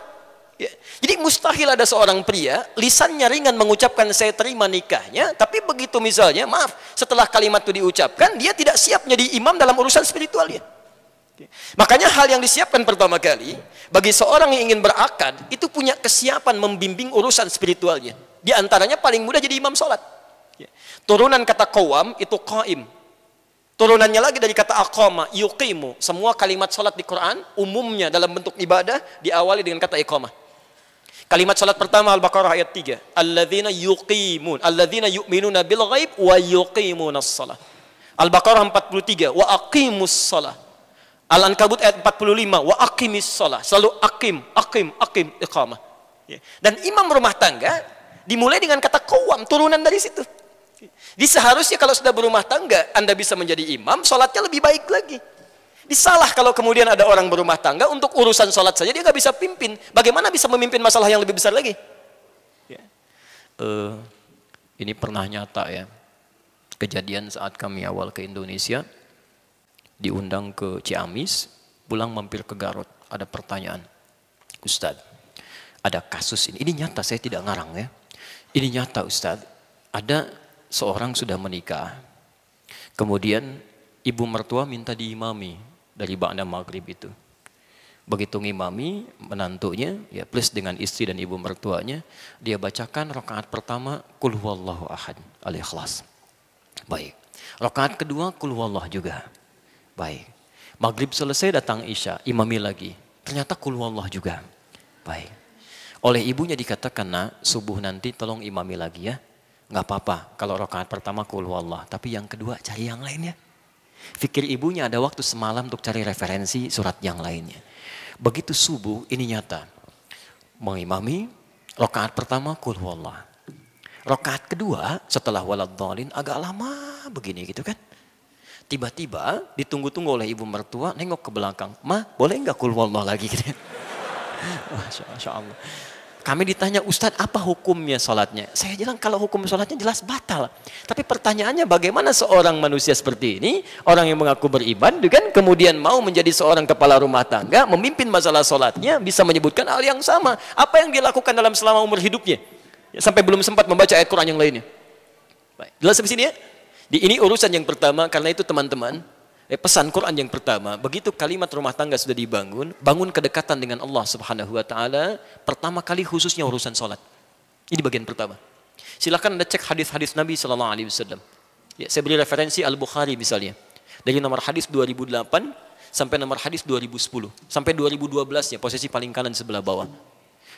Ya. Jadi mustahil ada seorang pria, lisannya ringan mengucapkan saya terima nikahnya, tapi begitu misalnya, maaf, setelah kalimat itu diucapkan, dia tidak siap menjadi imam dalam urusan spiritualnya. Makanya hal yang disiapkan pertama kali, bagi seorang yang ingin berakad, itu punya kesiapan membimbing urusan spiritualnya. Di antaranya paling mudah jadi imam sholat. Turunan kata kawam itu qaim. Turunannya lagi dari kata aqama, yuqimu. Semua kalimat sholat di Quran umumnya dalam bentuk ibadah diawali dengan kata iqamah. Kalimat sholat pertama Al-Baqarah ayat 3. Alladzina yuqimun. Alladzina yu'minuna bil ghaib wa yuqimunas salah. Al-Baqarah 43. Wa aqimus salah. Al-Ankabut ayat 45. Wa aqimis salah. Selalu aqim, aqim, aqim, iqamah. Ya. Dan imam rumah tangga Dimulai dengan kata kawam, turunan dari situ. Jadi seharusnya kalau sudah berumah tangga, Anda bisa menjadi imam, sholatnya lebih baik lagi. Disalah kalau kemudian ada orang berumah tangga untuk urusan sholat saja dia nggak bisa pimpin. Bagaimana bisa memimpin masalah yang lebih besar lagi? Ya. Uh, ini pernah nyata ya. Kejadian saat kami awal ke Indonesia, diundang ke Ciamis, pulang mampir ke Garut. Ada pertanyaan, Ustadz, ada kasus ini. Ini nyata, saya tidak ngarang ya. Ini nyata Ustadz, ada seorang sudah menikah, kemudian ibu mertua minta diimami dari Ba'da Maghrib itu. Begitu ngimami menantunya, ya plus dengan istri dan ibu mertuanya, dia bacakan rakaat pertama kul huwallahu ahad al-ikhlas. Baik. Rakaat kedua kul huwallah juga. Baik. Maghrib selesai datang Isya, imami lagi. Ternyata kul huwallah juga. Baik. Oleh ibunya dikatakan, nak, subuh nanti tolong imami lagi ya. Nggak apa-apa kalau rokaat pertama kulhu Allah. Tapi yang kedua cari yang lainnya. Fikir ibunya ada waktu semalam untuk cari referensi surat yang lainnya. Begitu subuh ini nyata. Mengimami rokaat pertama kulhu Allah. Rokaat kedua setelah walad dolin agak lama begini gitu kan. Tiba-tiba ditunggu-tunggu oleh ibu mertua nengok ke belakang. Ma boleh nggak kulhu Allah lagi gitu. Masya Allah. Kami ditanya, Ustadz apa hukumnya sholatnya? Saya bilang kalau hukum sholatnya jelas batal. Tapi pertanyaannya bagaimana seorang manusia seperti ini, orang yang mengaku beriman, kan kemudian mau menjadi seorang kepala rumah tangga, memimpin masalah sholatnya, bisa menyebutkan hal yang sama. Apa yang dia lakukan dalam selama umur hidupnya? Ya, sampai belum sempat membaca ayat Quran yang lainnya. Jelas sampai sini ya? Di ini urusan yang pertama, karena itu teman-teman, eh, pesan Quran yang pertama, begitu kalimat rumah tangga sudah dibangun, bangun kedekatan dengan Allah Subhanahu wa taala, pertama kali khususnya urusan salat. Ini bagian pertama. Silahkan Anda cek hadis-hadis Nabi sallallahu alaihi wasallam. Ya, saya beri referensi Al-Bukhari misalnya. Dari nomor hadis 2008 sampai nomor hadis 2010 sampai 2012 ya posisi paling kanan sebelah bawah.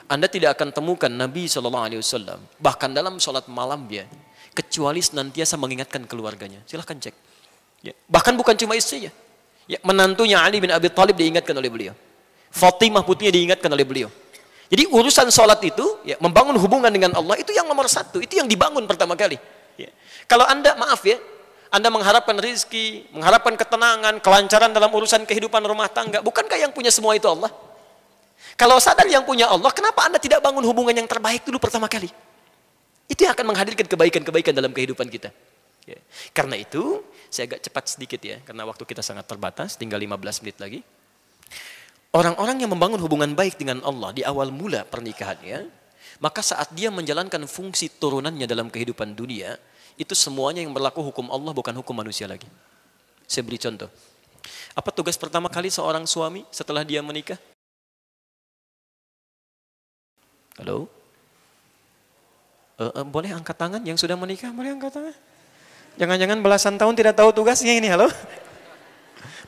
Anda tidak akan temukan Nabi Shallallahu Alaihi Wasallam bahkan dalam sholat malam dia kecuali senantiasa mengingatkan keluarganya. Silahkan cek. Ya. Bahkan bukan cuma istrinya. Ya, menantunya Ali bin Abi Thalib diingatkan oleh beliau. Fatimah putrinya diingatkan oleh beliau. Jadi urusan sholat itu, ya, membangun hubungan dengan Allah itu yang nomor satu. Itu yang dibangun pertama kali. Ya. Kalau anda, maaf ya, Anda mengharapkan rizki, mengharapkan ketenangan, kelancaran dalam urusan kehidupan rumah tangga. Bukankah yang punya semua itu Allah? Kalau sadar yang punya Allah, kenapa Anda tidak bangun hubungan yang terbaik dulu pertama kali? Itu yang akan menghadirkan kebaikan-kebaikan dalam kehidupan kita. Ya. Karena itu, saya agak cepat sedikit ya, karena waktu kita sangat terbatas, tinggal 15 menit lagi. Orang-orang yang membangun hubungan baik dengan Allah di awal mula pernikahannya, maka saat dia menjalankan fungsi turunannya dalam kehidupan dunia, itu semuanya yang berlaku hukum Allah bukan hukum manusia lagi. Saya beri contoh. Apa tugas pertama kali seorang suami setelah dia menikah? Halo? Uh, uh, boleh angkat tangan yang sudah menikah? Boleh angkat tangan? Jangan-jangan belasan tahun tidak tahu tugasnya ini, halo?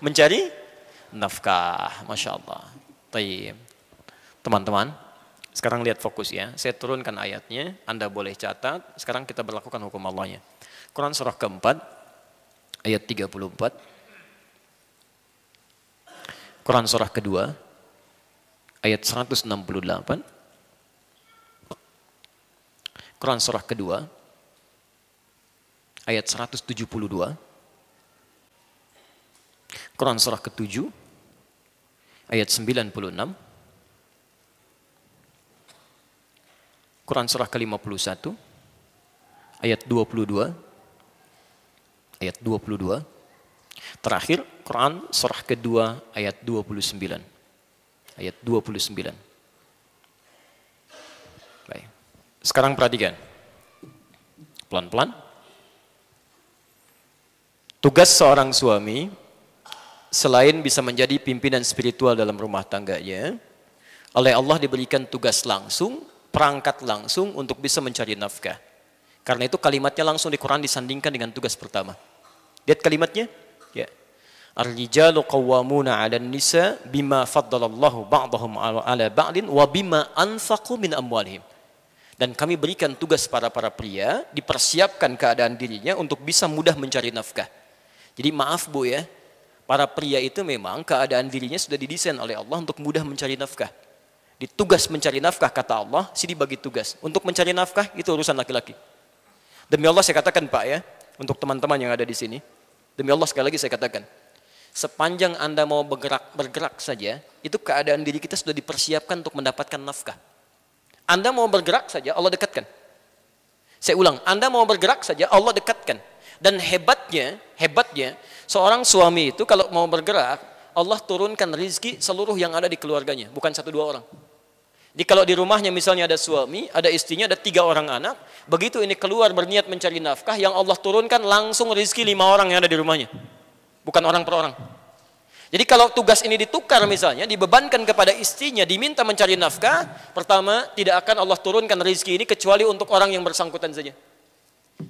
Mencari nafkah, Masya Allah. Teman-teman, sekarang lihat fokus ya. Saya turunkan ayatnya, Anda boleh catat. Sekarang kita berlakukan hukum Allahnya. Quran surah keempat, ayat 34. Quran surah kedua, ayat 168. Quran surah kedua, ayat 172. Quran surah ketujuh, ayat 96. Quran surah ke-51 ayat 22 ayat 22 terakhir Quran surah kedua ayat 29 ayat 29 baik. Sekarang perhatikan. Pelan-pelan tugas seorang suami selain bisa menjadi pimpinan spiritual dalam rumah tangganya oleh Allah diberikan tugas langsung perangkat langsung untuk bisa mencari nafkah. Karena itu kalimatnya langsung di Quran disandingkan dengan tugas pertama. Lihat kalimatnya? Ya. Ar-rijalu qawwamuna 'alan nisa bima faddalallahu ba'dahum 'ala ba'din wa bima anfaqu min amwalihim. Dan kami berikan tugas para para pria dipersiapkan keadaan dirinya untuk bisa mudah mencari nafkah. Jadi maaf Bu ya, para pria itu memang keadaan dirinya sudah didesain oleh Allah untuk mudah mencari nafkah. Di tugas mencari nafkah kata Allah, sini bagi tugas. Untuk mencari nafkah itu urusan laki-laki. Demi Allah saya katakan Pak ya, untuk teman-teman yang ada di sini. Demi Allah sekali lagi saya katakan. Sepanjang Anda mau bergerak bergerak saja, itu keadaan diri kita sudah dipersiapkan untuk mendapatkan nafkah. Anda mau bergerak saja, Allah dekatkan. Saya ulang, Anda mau bergerak saja, Allah dekatkan. Dan hebatnya, hebatnya, seorang suami itu kalau mau bergerak, Allah turunkan rizki seluruh yang ada di keluarganya, bukan satu dua orang. Jadi kalau di rumahnya misalnya ada suami, ada istrinya, ada tiga orang anak, begitu ini keluar berniat mencari nafkah, yang Allah turunkan langsung rizki lima orang yang ada di rumahnya. Bukan orang per orang. Jadi kalau tugas ini ditukar misalnya, dibebankan kepada istrinya, diminta mencari nafkah, pertama tidak akan Allah turunkan rizki ini kecuali untuk orang yang bersangkutan saja.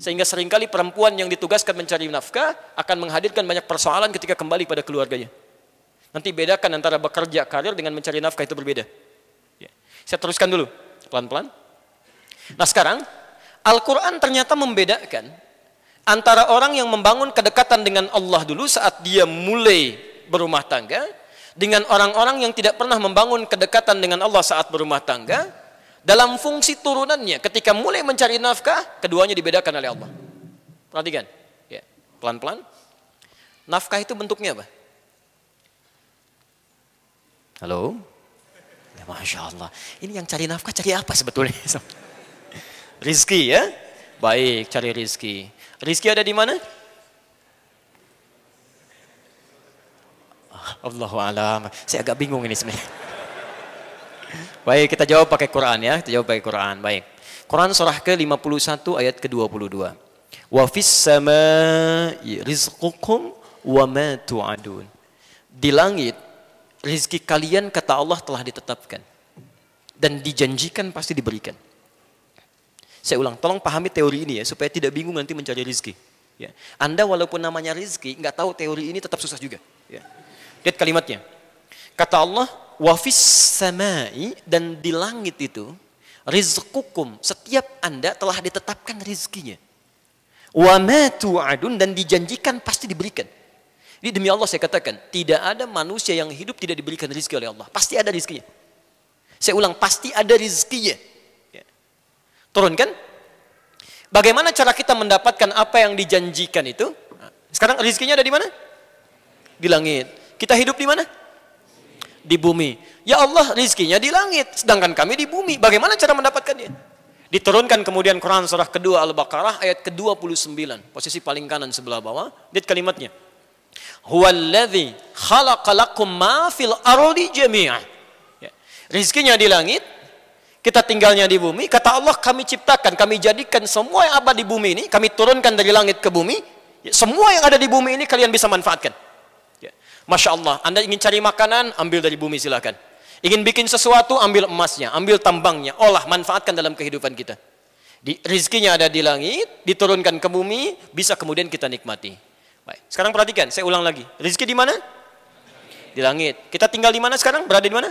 Sehingga sering kali perempuan yang ditugaskan mencari nafkah akan menghadirkan banyak persoalan ketika kembali pada keluarganya. Nanti bedakan antara bekerja karir dengan mencari nafkah itu berbeda. Ya. Saya teruskan dulu, pelan-pelan. Nah sekarang, Al-Quran ternyata membedakan antara orang yang membangun kedekatan dengan Allah dulu saat dia mulai berumah tangga, dengan orang-orang yang tidak pernah membangun kedekatan dengan Allah saat berumah tangga, dalam fungsi turunannya ketika mulai mencari nafkah, keduanya dibedakan oleh Allah. Perhatikan, ya, pelan-pelan. Nafkah itu bentuknya apa? Halo? Ya, Masya Allah. Ini yang cari nafkah cari apa sebetulnya? rizki ya? Baik, cari rizki. Rizki ada di mana? Ah, Allahu alam. Saya agak bingung ini sebenarnya. Baik, kita jawab pakai Quran ya. Kita jawab pakai Quran. Baik. Quran surah ke-51 ayat ke-22. Wa fis samai rizqukum wa ma tu'adun. Di langit Rizki kalian kata Allah telah ditetapkan. Dan dijanjikan pasti diberikan. Saya ulang, tolong pahami teori ini ya, supaya tidak bingung nanti mencari rizki. Ya. Anda walaupun namanya rizki, nggak tahu teori ini tetap susah juga. Ya. Lihat kalimatnya. Kata Allah, wafis samai dan di langit itu, rizqukum, setiap Anda telah ditetapkan rizkinya. Wa ma tu'adun dan dijanjikan pasti diberikan. Ini demi Allah saya katakan, tidak ada manusia yang hidup tidak diberikan rizki oleh Allah. Pasti ada rizkinya. Saya ulang, pasti ada rizkinya. Ya. Turunkan. Bagaimana cara kita mendapatkan apa yang dijanjikan itu? Nah, Sekarang rezekinya ada di mana? Di langit. Kita hidup di mana? Di bumi. Ya Allah rezekinya di langit, sedangkan kami di bumi. Bagaimana cara mendapatkannya? Diturunkan kemudian Quran surah kedua Al-Baqarah ayat ke-29. Posisi paling kanan sebelah bawah. Lihat kalimatnya. Huwallazi khalaqalakum ma fil ardi jami'ah. Ya. Rizkinya di langit, kita tinggalnya di bumi. Kata Allah kami ciptakan, kami jadikan semua yang ada di bumi ini, kami turunkan dari langit ke bumi. Ya, semua yang ada di bumi ini kalian bisa manfaatkan. Ya. Masya Allah, Anda ingin cari makanan, ambil dari bumi silakan. Ingin bikin sesuatu, ambil emasnya, ambil tambangnya, olah, manfaatkan dalam kehidupan kita. Di, rizkinya ada di langit, diturunkan ke bumi, bisa kemudian kita nikmati. Baik, sekarang perhatikan, saya ulang lagi. Rizki di mana? Di langit. Kita tinggal di mana sekarang? Berada di mana?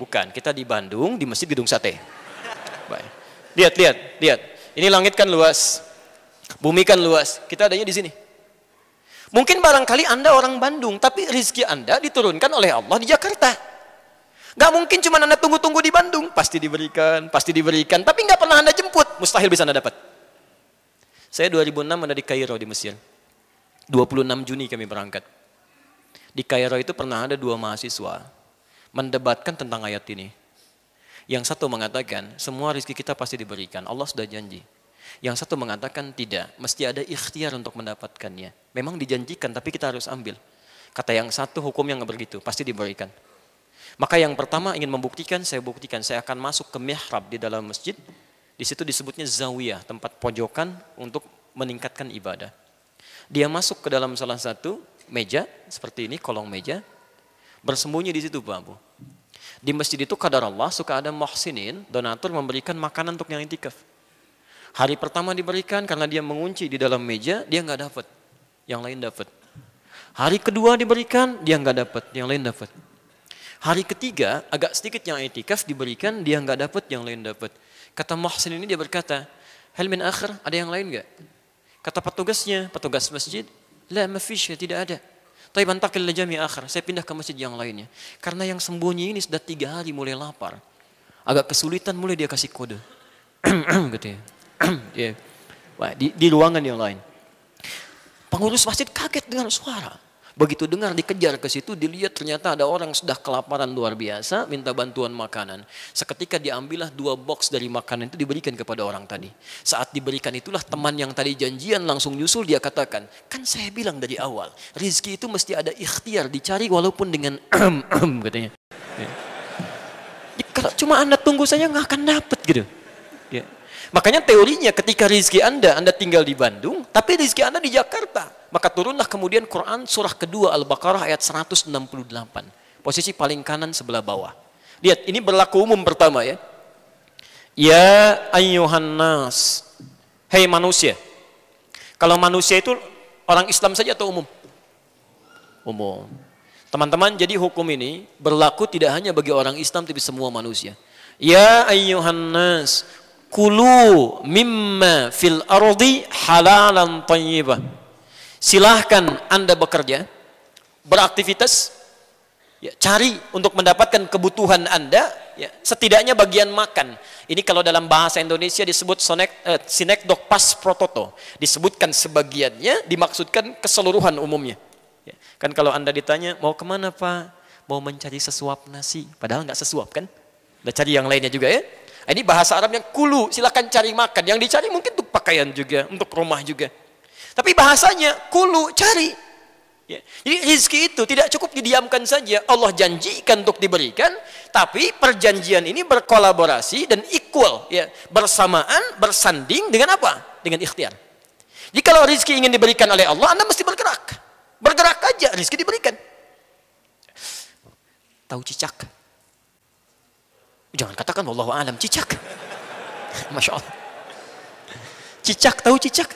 Bukan, kita di Bandung, di Masjid Gedung Sate. Baik. Lihat, lihat, lihat. Ini langit kan luas. Bumi kan luas. Kita adanya di sini. Mungkin barangkali Anda orang Bandung, tapi rizki Anda diturunkan oleh Allah di Jakarta. Gak mungkin cuma Anda tunggu-tunggu di Bandung. Pasti diberikan, pasti diberikan. Tapi gak pernah Anda jemput. Mustahil bisa Anda dapat. Saya 2006 ada di Kairo di Mesir. 26 Juni kami berangkat. Di Kairo itu pernah ada dua mahasiswa mendebatkan tentang ayat ini. Yang satu mengatakan, semua rezeki kita pasti diberikan. Allah sudah janji. Yang satu mengatakan tidak, mesti ada ikhtiar untuk mendapatkannya. Memang dijanjikan, tapi kita harus ambil. Kata yang satu hukum yang begitu, pasti diberikan. Maka yang pertama ingin membuktikan, saya buktikan. Saya akan masuk ke mihrab di dalam masjid. Di situ disebutnya zawiyah, tempat pojokan untuk meningkatkan ibadah. Dia masuk ke dalam salah satu meja, seperti ini, kolong meja. Bersembunyi di situ Babu. Di masjid itu kadar Allah suka ada muhsinin, donatur memberikan makanan untuk yang intikaf. Hari pertama diberikan karena dia mengunci di dalam meja, dia nggak dapat. Yang lain dapat. Hari kedua diberikan, dia nggak dapat. Yang lain dapat. Hari ketiga, agak sedikit yang intikaf diberikan, dia nggak dapat, yang lain dapat. Kata muhsin ini dia berkata, Helmin akhir, ada yang lain nggak? Kata petugasnya, petugas masjid, la mafish, tidak ada. Tapi bantakil jami akhir. Saya pindah ke masjid yang lainnya. Karena yang sembunyi ini sudah tiga hari mulai lapar. Agak kesulitan mulai dia kasih kode. gitu ya. yeah. Di, di ruangan yang lain. Pengurus masjid kaget dengan suara. Begitu dengar dikejar ke situ, dilihat ternyata ada orang sudah kelaparan luar biasa, minta bantuan makanan. Seketika diambillah dua box dari makanan itu diberikan kepada orang tadi. Saat diberikan itulah teman yang tadi janjian langsung nyusul dia katakan, kan saya bilang dari awal, rizki itu mesti ada ikhtiar dicari walaupun dengan katanya. Ya. Kalau cuma anda tunggu saja nggak akan dapat gitu. Ya. Makanya teorinya ketika rizki anda, anda tinggal di Bandung, tapi rizki anda di Jakarta maka turunlah kemudian Quran surah kedua Al-Baqarah ayat 168. Posisi paling kanan sebelah bawah. Lihat, ini berlaku umum pertama ya. Ya ayyuhan nas. Hei manusia. Kalau manusia itu orang Islam saja atau umum? Umum. Teman-teman, jadi hukum ini berlaku tidak hanya bagi orang Islam tapi semua manusia. Ya ayyuhan nas, kulu mimma fil ardi halalan tayyibah silahkan Anda bekerja, beraktivitas, ya, cari untuk mendapatkan kebutuhan Anda, ya, setidaknya bagian makan. Ini kalau dalam bahasa Indonesia disebut sonek, eh, sinekdok pas prototo. Disebutkan sebagiannya, dimaksudkan keseluruhan umumnya. Ya, kan kalau Anda ditanya, mau ke mana Pak? Mau mencari sesuap nasi. Padahal nggak sesuap kan? Udah cari yang lainnya juga ya. Ini bahasa Arab yang kulu, silakan cari makan. Yang dicari mungkin untuk pakaian juga, untuk rumah juga. Tapi bahasanya kulu cari. Ya. Jadi rezeki itu tidak cukup didiamkan saja. Allah janjikan untuk diberikan, tapi perjanjian ini berkolaborasi dan equal, ya, bersamaan, bersanding dengan apa? Dengan ikhtiar. Jadi kalau rezeki ingin diberikan oleh Allah, Anda mesti bergerak. Bergerak aja, rezeki diberikan. Tahu cicak? Jangan katakan Allah alam cicak. Masya Allah. Cicak, tahu cicak?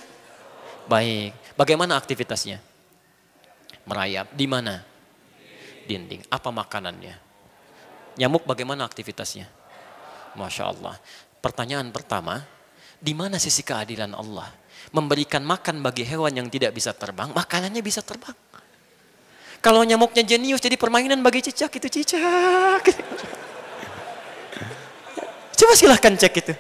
Baik. Bagaimana aktivitasnya? Merayap. Di mana? Dinding. Apa makanannya? Nyamuk bagaimana aktivitasnya? Masya Allah. Pertanyaan pertama, di mana sisi keadilan Allah? Memberikan makan bagi hewan yang tidak bisa terbang, makanannya bisa terbang. Kalau nyamuknya jenius jadi permainan bagi cicak, itu cicak. Coba silahkan cek itu.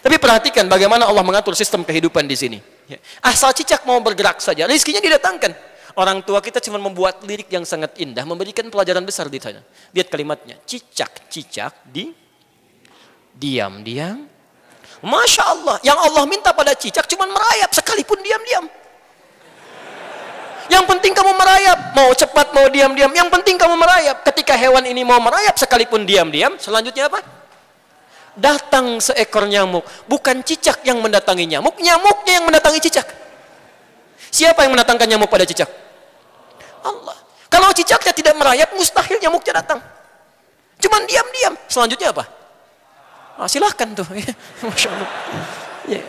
Tapi perhatikan bagaimana Allah mengatur sistem kehidupan di sini. Ya. Asal cicak mau bergerak saja, rizkinya didatangkan. Orang tua kita cuma membuat lirik yang sangat indah, memberikan pelajaran besar di sana. Lihat kalimatnya, cicak-cicak di diam-diam. Masya Allah, yang Allah minta pada cicak cuma merayap sekalipun diam-diam. Yang penting kamu merayap, mau cepat mau diam-diam. Yang penting kamu merayap. Ketika hewan ini mau merayap sekalipun diam-diam, selanjutnya apa? Datang seekor nyamuk. Bukan cicak yang mendatangi nyamuk, nyamuknya yang mendatangi cicak. Siapa yang mendatangkan nyamuk pada cicak? Allah. Kalau cicaknya tidak merayap, mustahil nyamuknya datang. Cuman diam-diam. Selanjutnya apa? Ah, silahkan tuh. Masya Allah. Ya.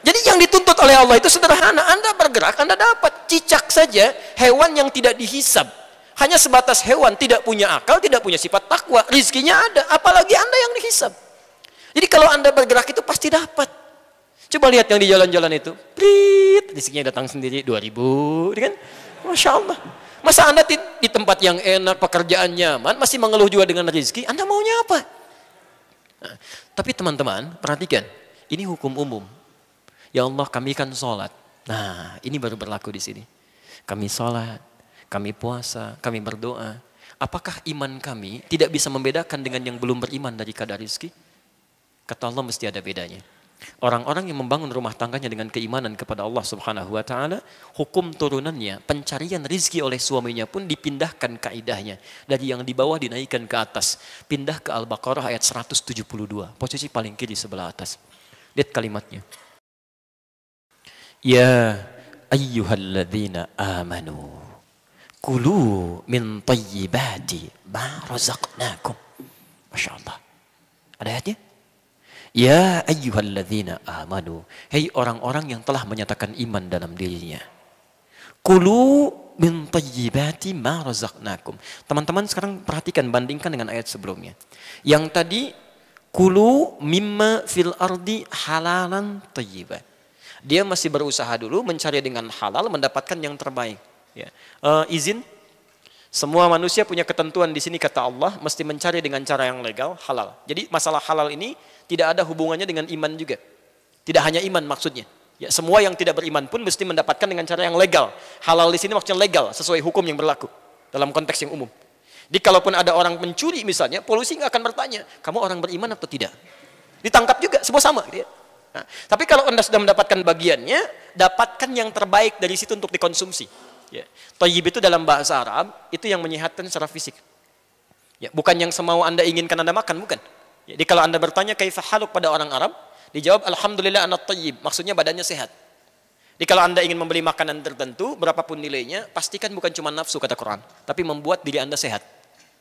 Jadi yang dituntut oleh Allah itu sederhana. Anda bergerak, Anda dapat. Cicak saja, hewan yang tidak dihisap hanya sebatas hewan, tidak punya akal, tidak punya sifat takwa. Rizkinya ada, apalagi Anda yang dihisap. Jadi kalau Anda bergerak itu pasti dapat. Coba lihat yang di jalan-jalan itu. Prit, rizkinya datang sendiri 2000, kan? Masya Allah. Masa Anda di, di tempat yang enak, pekerjaan nyaman, masih mengeluh juga dengan rizki, Anda maunya apa? Nah, tapi teman-teman, perhatikan. Ini hukum umum. Ya Allah, kami kan sholat. Nah, ini baru berlaku di sini. Kami sholat, kami puasa, kami berdoa. Apakah iman kami tidak bisa membedakan dengan yang belum beriman dari kadar rizki? Kata Allah mesti ada bedanya. Orang-orang yang membangun rumah tangganya dengan keimanan kepada Allah Subhanahu wa taala, hukum turunannya, pencarian rizki oleh suaminya pun dipindahkan kaidahnya dari yang di bawah dinaikkan ke atas. Pindah ke Al-Baqarah ayat 172, posisi paling kiri sebelah atas. Lihat kalimatnya. Ya ayyuhalladzina amanu Kulu min tayyibati ma razaqnakum. Masya Allah. Ada ayatnya? Ya ayyuhalladzina amanu. Hei orang-orang yang telah menyatakan iman dalam dirinya. Kulu min tayyibati ma razaqnakum. Teman-teman sekarang perhatikan bandingkan dengan ayat sebelumnya. Yang tadi kulu mimma fil ardi halalan tayyiban. Dia masih berusaha dulu mencari dengan halal mendapatkan yang terbaik. Ya. Uh, izin, semua manusia punya ketentuan di sini kata Allah mesti mencari dengan cara yang legal, halal. Jadi masalah halal ini tidak ada hubungannya dengan iman juga. Tidak hanya iman maksudnya. Ya, semua yang tidak beriman pun mesti mendapatkan dengan cara yang legal. Halal di sini maksudnya legal, sesuai hukum yang berlaku dalam konteks yang umum. Jadi kalaupun ada orang mencuri misalnya, polisi nggak akan bertanya, kamu orang beriman atau tidak. Ditangkap juga, semua sama. Gitu ya. Nah, tapi kalau anda sudah mendapatkan bagiannya, dapatkan yang terbaik dari situ untuk dikonsumsi. Ya. Toyib itu dalam bahasa Arab itu yang menyehatkan secara fisik. Ya, bukan yang semau anda inginkan anda makan, bukan. Ya, jadi kalau anda bertanya kaifah haluk pada orang Arab, dijawab Alhamdulillah anak toyib, maksudnya badannya sehat. Jadi kalau anda ingin membeli makanan tertentu, berapapun nilainya, pastikan bukan cuma nafsu kata Quran, tapi membuat diri anda sehat.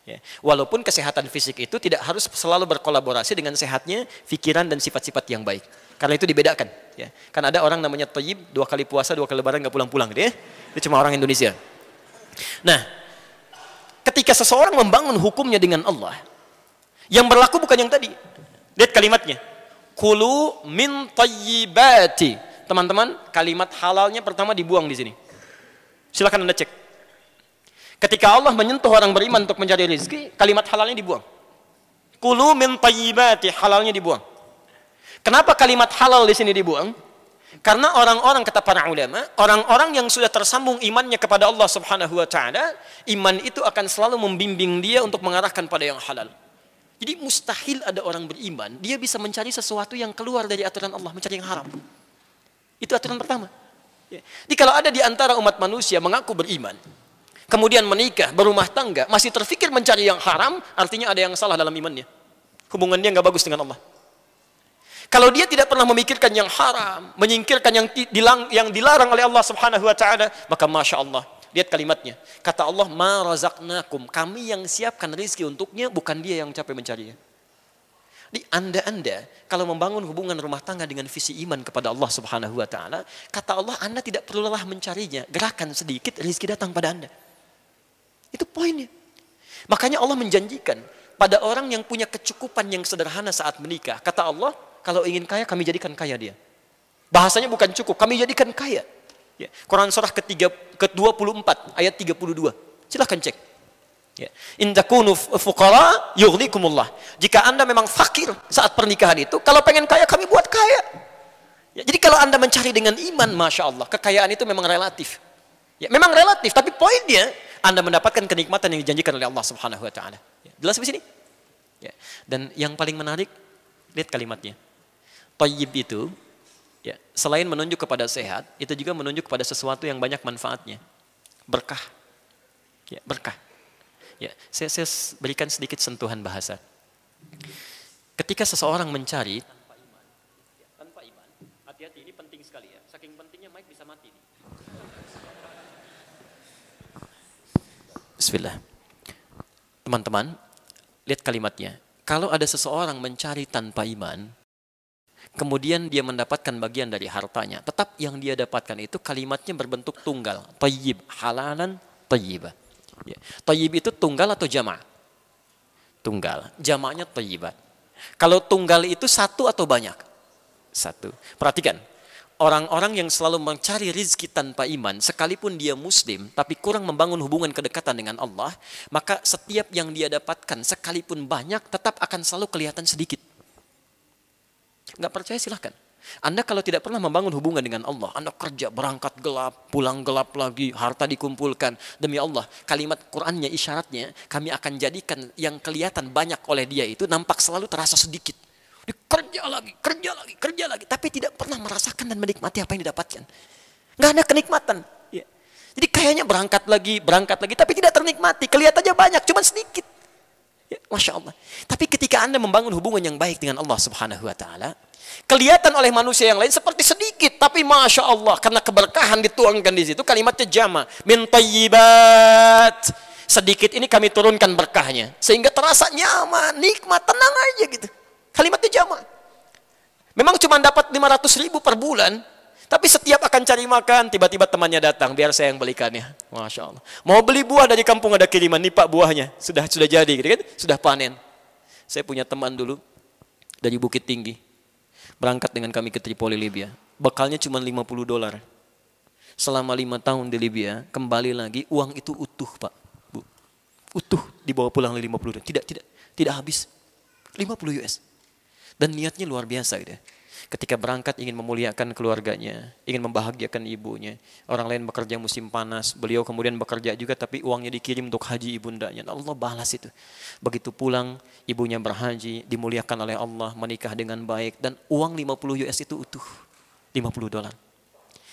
Ya. Walaupun kesehatan fisik itu tidak harus selalu berkolaborasi dengan sehatnya pikiran dan sifat-sifat yang baik. Karena itu dibedakan. Ya. Kan ada orang namanya toyib, dua kali puasa, dua kali lebaran nggak pulang-pulang. Ya. Itu cuma orang Indonesia. Nah, ketika seseorang membangun hukumnya dengan Allah, yang berlaku bukan yang tadi. Lihat kalimatnya. Kulu min tayyibati. Teman-teman, kalimat halalnya pertama dibuang di sini. Silakan Anda cek. Ketika Allah menyentuh orang beriman untuk mencari rezeki, kalimat halalnya dibuang. Kulu min tayyibati, halalnya dibuang. Kenapa kalimat halal di sini dibuang? Karena orang-orang kata para ulama, orang-orang yang sudah tersambung imannya kepada Allah Subhanahu wa taala, iman itu akan selalu membimbing dia untuk mengarahkan pada yang halal. Jadi mustahil ada orang beriman, dia bisa mencari sesuatu yang keluar dari aturan Allah, mencari yang haram. Itu aturan pertama. Jadi kalau ada di antara umat manusia mengaku beriman, kemudian menikah, berumah tangga, masih terfikir mencari yang haram, artinya ada yang salah dalam imannya. Hubungan dia nggak bagus dengan Allah. Kalau dia tidak pernah memikirkan yang haram, menyingkirkan yang dilang, yang dilarang oleh Allah Subhanahu wa taala, maka masya Allah. Lihat kalimatnya. Kata Allah, "Ma razaqnakum." Kami yang siapkan rezeki untuknya, bukan dia yang capek mencarinya. Di Anda-anda kalau membangun hubungan rumah tangga dengan visi iman kepada Allah Subhanahu wa taala, kata Allah Anda tidak perlu lelah mencarinya. Gerakan sedikit rezeki datang pada Anda. Itu poinnya. Makanya Allah menjanjikan pada orang yang punya kecukupan yang sederhana saat menikah. Kata Allah, kalau ingin kaya kami jadikan kaya dia. Bahasanya bukan cukup, kami jadikan kaya. Ya. Quran surah ketiga, ke-24 ayat 32. Silahkan cek. Ya. In fuqara. Jika Anda memang fakir saat pernikahan itu, kalau pengen kaya kami buat kaya. Ya, jadi kalau Anda mencari dengan iman, Masya Allah, kekayaan itu memang relatif. Ya, memang relatif, tapi poinnya Anda mendapatkan kenikmatan yang dijanjikan oleh Allah Subhanahu wa taala. Ya, jelas di sini? Ya. Dan yang paling menarik, lihat kalimatnya. Tayyib itu ya, selain menunjuk kepada sehat, itu juga menunjuk kepada sesuatu yang banyak manfaatnya. Berkah. Ya, berkah. Ya, saya, saya berikan sedikit sentuhan bahasa. Ketika seseorang mencari Bismillah. Teman-teman, lihat kalimatnya. Kalau ada seseorang mencari tanpa iman, kemudian dia mendapatkan bagian dari hartanya, tetap yang dia dapatkan itu kalimatnya berbentuk tunggal, tayyib, halalan, tayyibah. Ya. Tayyib itu tunggal atau jama'? Tunggal. Jamaknya tayyibat. Kalau tunggal itu satu atau banyak? Satu. Perhatikan, orang-orang yang selalu mencari rizki tanpa iman, sekalipun dia muslim, tapi kurang membangun hubungan kedekatan dengan Allah, maka setiap yang dia dapatkan, sekalipun banyak, tetap akan selalu kelihatan sedikit. Nggak percaya silahkan. Anda kalau tidak pernah membangun hubungan dengan Allah, Anda kerja berangkat gelap, pulang gelap lagi, harta dikumpulkan. Demi Allah, kalimat Qur'annya, isyaratnya, kami akan jadikan yang kelihatan banyak oleh dia itu nampak selalu terasa sedikit kerja lagi, kerja lagi, kerja lagi. Tapi tidak pernah merasakan dan menikmati apa yang didapatkan. Nggak ada kenikmatan. Ya. Jadi kayaknya berangkat lagi, berangkat lagi, tapi tidak ternikmati. Kelihatannya banyak, cuma sedikit. Ya, Masya Allah. Tapi ketika Anda membangun hubungan yang baik dengan Allah Subhanahu Wa Taala, kelihatan oleh manusia yang lain seperti sedikit, tapi Masya Allah, karena keberkahan dituangkan di situ, kalimatnya jama, min Sedikit ini kami turunkan berkahnya. Sehingga terasa nyaman, nikmat, tenang aja gitu. Kalimatnya jama. Memang cuma dapat 500 ribu per bulan, tapi setiap akan cari makan, tiba-tiba temannya datang, biar saya yang belikannya. Masya Allah. Mau beli buah dari kampung ada kiriman, nih pak buahnya. Sudah sudah jadi, gitu kan? Sudah panen. Saya punya teman dulu, dari Bukit Tinggi. Berangkat dengan kami ke Tripoli, Libya. Bekalnya cuma 50 dolar. Selama lima tahun di Libya, kembali lagi, uang itu utuh pak. Bu. Utuh dibawa pulang 50 dolar. Tidak, tidak, tidak habis. 50 US. Dan niatnya luar biasa gitu. Ya. Ketika berangkat ingin memuliakan keluarganya, ingin membahagiakan ibunya. Orang lain bekerja musim panas, beliau kemudian bekerja juga tapi uangnya dikirim untuk haji ibundanya. Allah balas itu. Begitu pulang, ibunya berhaji, dimuliakan oleh Allah, menikah dengan baik dan uang 50 US itu utuh. 50 dolar.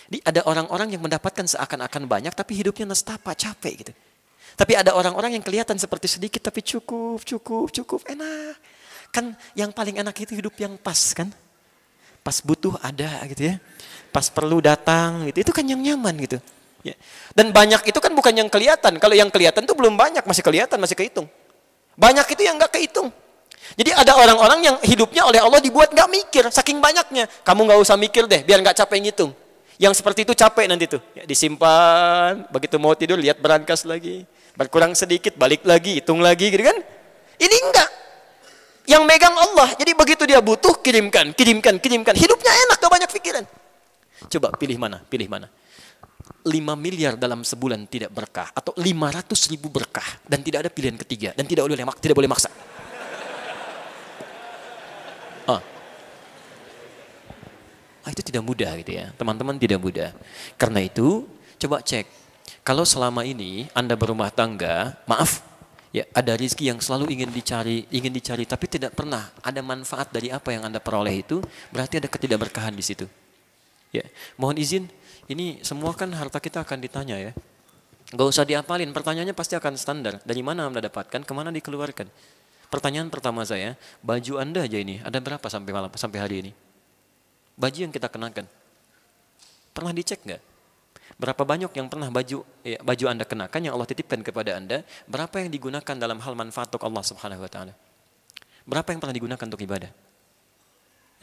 Jadi ada orang-orang yang mendapatkan seakan-akan banyak tapi hidupnya nestapa, capek gitu. Tapi ada orang-orang yang kelihatan seperti sedikit tapi cukup, cukup, cukup, enak. Kan yang paling enak itu hidup yang pas kan. Pas butuh ada gitu ya. Pas perlu datang gitu. Itu kan yang nyaman gitu. Ya. Dan banyak itu kan bukan yang kelihatan. Kalau yang kelihatan itu belum banyak, masih kelihatan, masih kehitung. Banyak itu yang nggak kehitung. Jadi ada orang-orang yang hidupnya oleh Allah dibuat nggak mikir, saking banyaknya. Kamu nggak usah mikir deh, biar nggak capek ngitung. Yang seperti itu capek nanti tuh. Ya, disimpan, begitu mau tidur lihat berangkas lagi. Berkurang sedikit, balik lagi, hitung lagi gitu kan. Ini enggak. Yang megang Allah. Jadi begitu dia butuh, kirimkan, kirimkan, kirimkan. Hidupnya enak, gak banyak pikiran. Coba pilih mana, pilih mana. 5 miliar dalam sebulan tidak berkah atau 500 ribu berkah dan tidak ada pilihan ketiga dan tidak boleh tidak boleh maksa. Ah. ah itu tidak mudah gitu ya. Teman-teman tidak mudah. Karena itu coba cek kalau selama ini Anda berumah tangga, maaf ya ada rizki yang selalu ingin dicari, ingin dicari tapi tidak pernah ada manfaat dari apa yang Anda peroleh itu, berarti ada ketidakberkahan di situ. Ya, mohon izin, ini semua kan harta kita akan ditanya ya. Gak usah diapalin, pertanyaannya pasti akan standar. Dari mana Anda dapatkan, ke mana dikeluarkan? Pertanyaan pertama saya, baju Anda aja ini, ada berapa sampai malam, sampai hari ini? Baju yang kita kenakan. Pernah dicek nggak? Berapa banyak yang pernah baju ya, baju Anda kenakan yang Allah titipkan kepada Anda, berapa yang digunakan dalam hal manfaat untuk Allah Subhanahu wa taala? Berapa yang pernah digunakan untuk ibadah?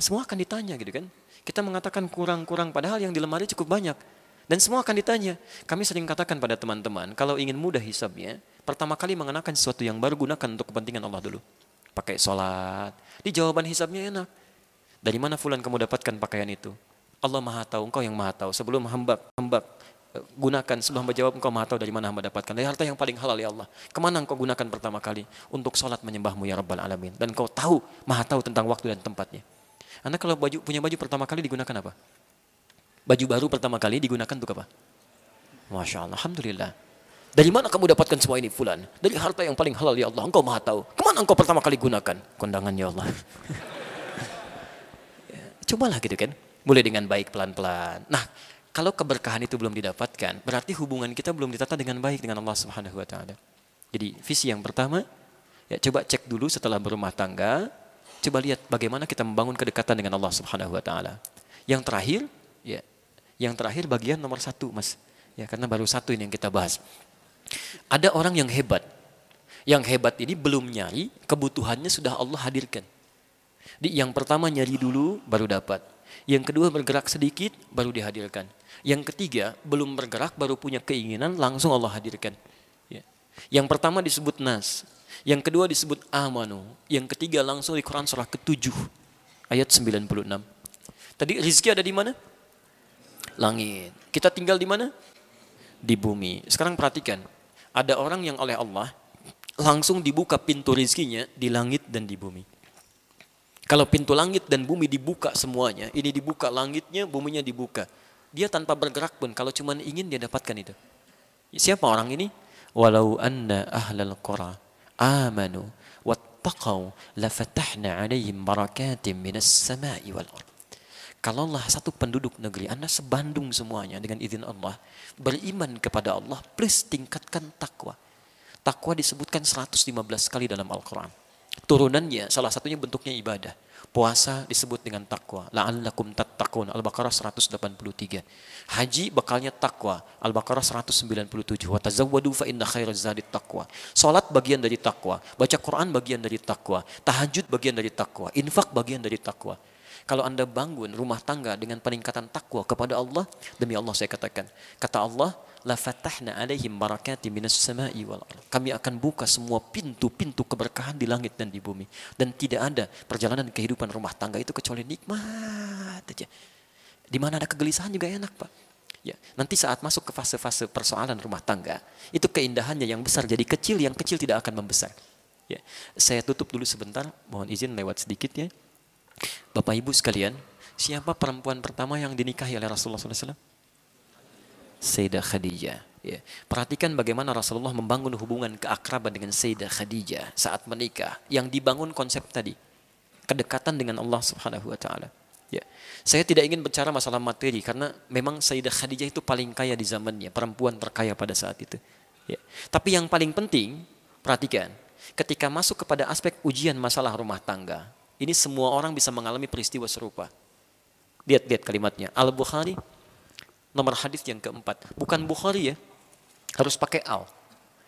Semua akan ditanya gitu kan. Kita mengatakan kurang-kurang padahal yang di lemari cukup banyak. Dan semua akan ditanya. Kami sering katakan pada teman-teman, kalau ingin mudah hisabnya, pertama kali mengenakan sesuatu yang baru gunakan untuk kepentingan Allah dulu. Pakai sholat. Di jawaban hisabnya enak. Dari mana fulan kamu dapatkan pakaian itu? Allah maha tahu, engkau yang maha tahu. Sebelum hamba, hamba gunakan sebelum hamba jawab engkau maha tahu dari mana hamba dapatkan dari harta yang paling halal ya Allah ke mana engkau gunakan pertama kali untuk sholat menyembahmu ya Rabbal Alamin dan engkau tahu maha tahu tentang waktu dan tempatnya Anda kalau baju punya baju pertama kali digunakan apa? Baju baru pertama kali digunakan untuk apa? Masya Allah, Alhamdulillah. Dari mana kamu dapatkan semua ini, Fulan? Dari harta yang paling halal, ya Allah. Engkau maha tahu. Ke mana engkau pertama kali gunakan? Kondangan, ya Allah. ya, cobalah gitu kan. Mulai dengan baik pelan-pelan. Nah, kalau keberkahan itu belum didapatkan, berarti hubungan kita belum ditata dengan baik dengan Allah Subhanahu wa taala. Jadi, visi yang pertama, ya coba cek dulu setelah berumah tangga, coba lihat bagaimana kita membangun kedekatan dengan Allah Subhanahu wa taala. Yang terakhir, ya, yang terakhir bagian nomor satu, Mas. Ya, karena baru satu ini yang kita bahas. Ada orang yang hebat. Yang hebat ini belum nyari, kebutuhannya sudah Allah hadirkan. Di yang pertama nyari dulu, baru dapat. Yang kedua bergerak sedikit, baru dihadirkan. Yang ketiga belum bergerak, baru punya keinginan, langsung Allah hadirkan. Ya. Yang pertama disebut nas. Yang kedua disebut amanu. Yang ketiga langsung di Quran surah ke-7 ayat 96. Tadi rizki ada di mana? Langit. Kita tinggal di mana? Di bumi. Sekarang perhatikan, ada orang yang oleh Allah langsung dibuka pintu rizkinya di langit dan di bumi. Kalau pintu langit dan bumi dibuka semuanya, ini dibuka langitnya, buminya dibuka. Dia tanpa bergerak pun, kalau cuma ingin dia dapatkan itu. Siapa orang ini? Walau anna ahlal qura amanu wattaqau lafatahna alaihim barakatim minas sama'i wal ard. Kalaulah satu penduduk negeri, Anda sebandung semuanya dengan izin Allah, beriman kepada Allah, plus tingkatkan takwa. Takwa disebutkan 115 kali dalam Al-Quran. Turunannya salah satunya bentuknya ibadah. Puasa disebut dengan takwa. La'allakum tattaqun. Al-Baqarah 183. Haji bakalnya takwa. Al-Baqarah 197. Wa tazawwadu fa inna khairaz zadit taqwa. Salat bagian dari takwa. Baca Quran bagian dari takwa. Tahajud bagian dari takwa. Infak bagian dari takwa. Kalau Anda bangun rumah tangga dengan peningkatan takwa kepada Allah, demi Allah saya katakan, kata Allah, la fatahna alaihim barakati minas sama'i wal ard. Kami akan buka semua pintu-pintu keberkahan di langit dan di bumi dan tidak ada perjalanan kehidupan rumah tangga itu kecuali nikmat aja. Di mana ada kegelisahan juga enak, Pak. Ya, nanti saat masuk ke fase-fase persoalan rumah tangga, itu keindahannya yang besar jadi kecil, yang kecil tidak akan membesar. Ya, saya tutup dulu sebentar, mohon izin lewat sedikit ya. Bapak Ibu sekalian, siapa perempuan pertama yang dinikahi oleh Rasulullah SAW? Sayyidah Khadijah. Ya. Perhatikan bagaimana Rasulullah membangun hubungan keakraban dengan Sayyidah Khadijah saat menikah. Yang dibangun konsep tadi. Kedekatan dengan Allah subhanahu wa ta'ala. Ya. Saya tidak ingin bicara masalah materi karena memang Sayyidah Khadijah itu paling kaya di zamannya. Perempuan terkaya pada saat itu. Ya. Tapi yang paling penting, perhatikan. Ketika masuk kepada aspek ujian masalah rumah tangga, ini semua orang bisa mengalami peristiwa serupa. Lihat-lihat kalimatnya. Al-Bukhari nomor hadis yang keempat. Bukan Bukhari ya. Harus pakai al.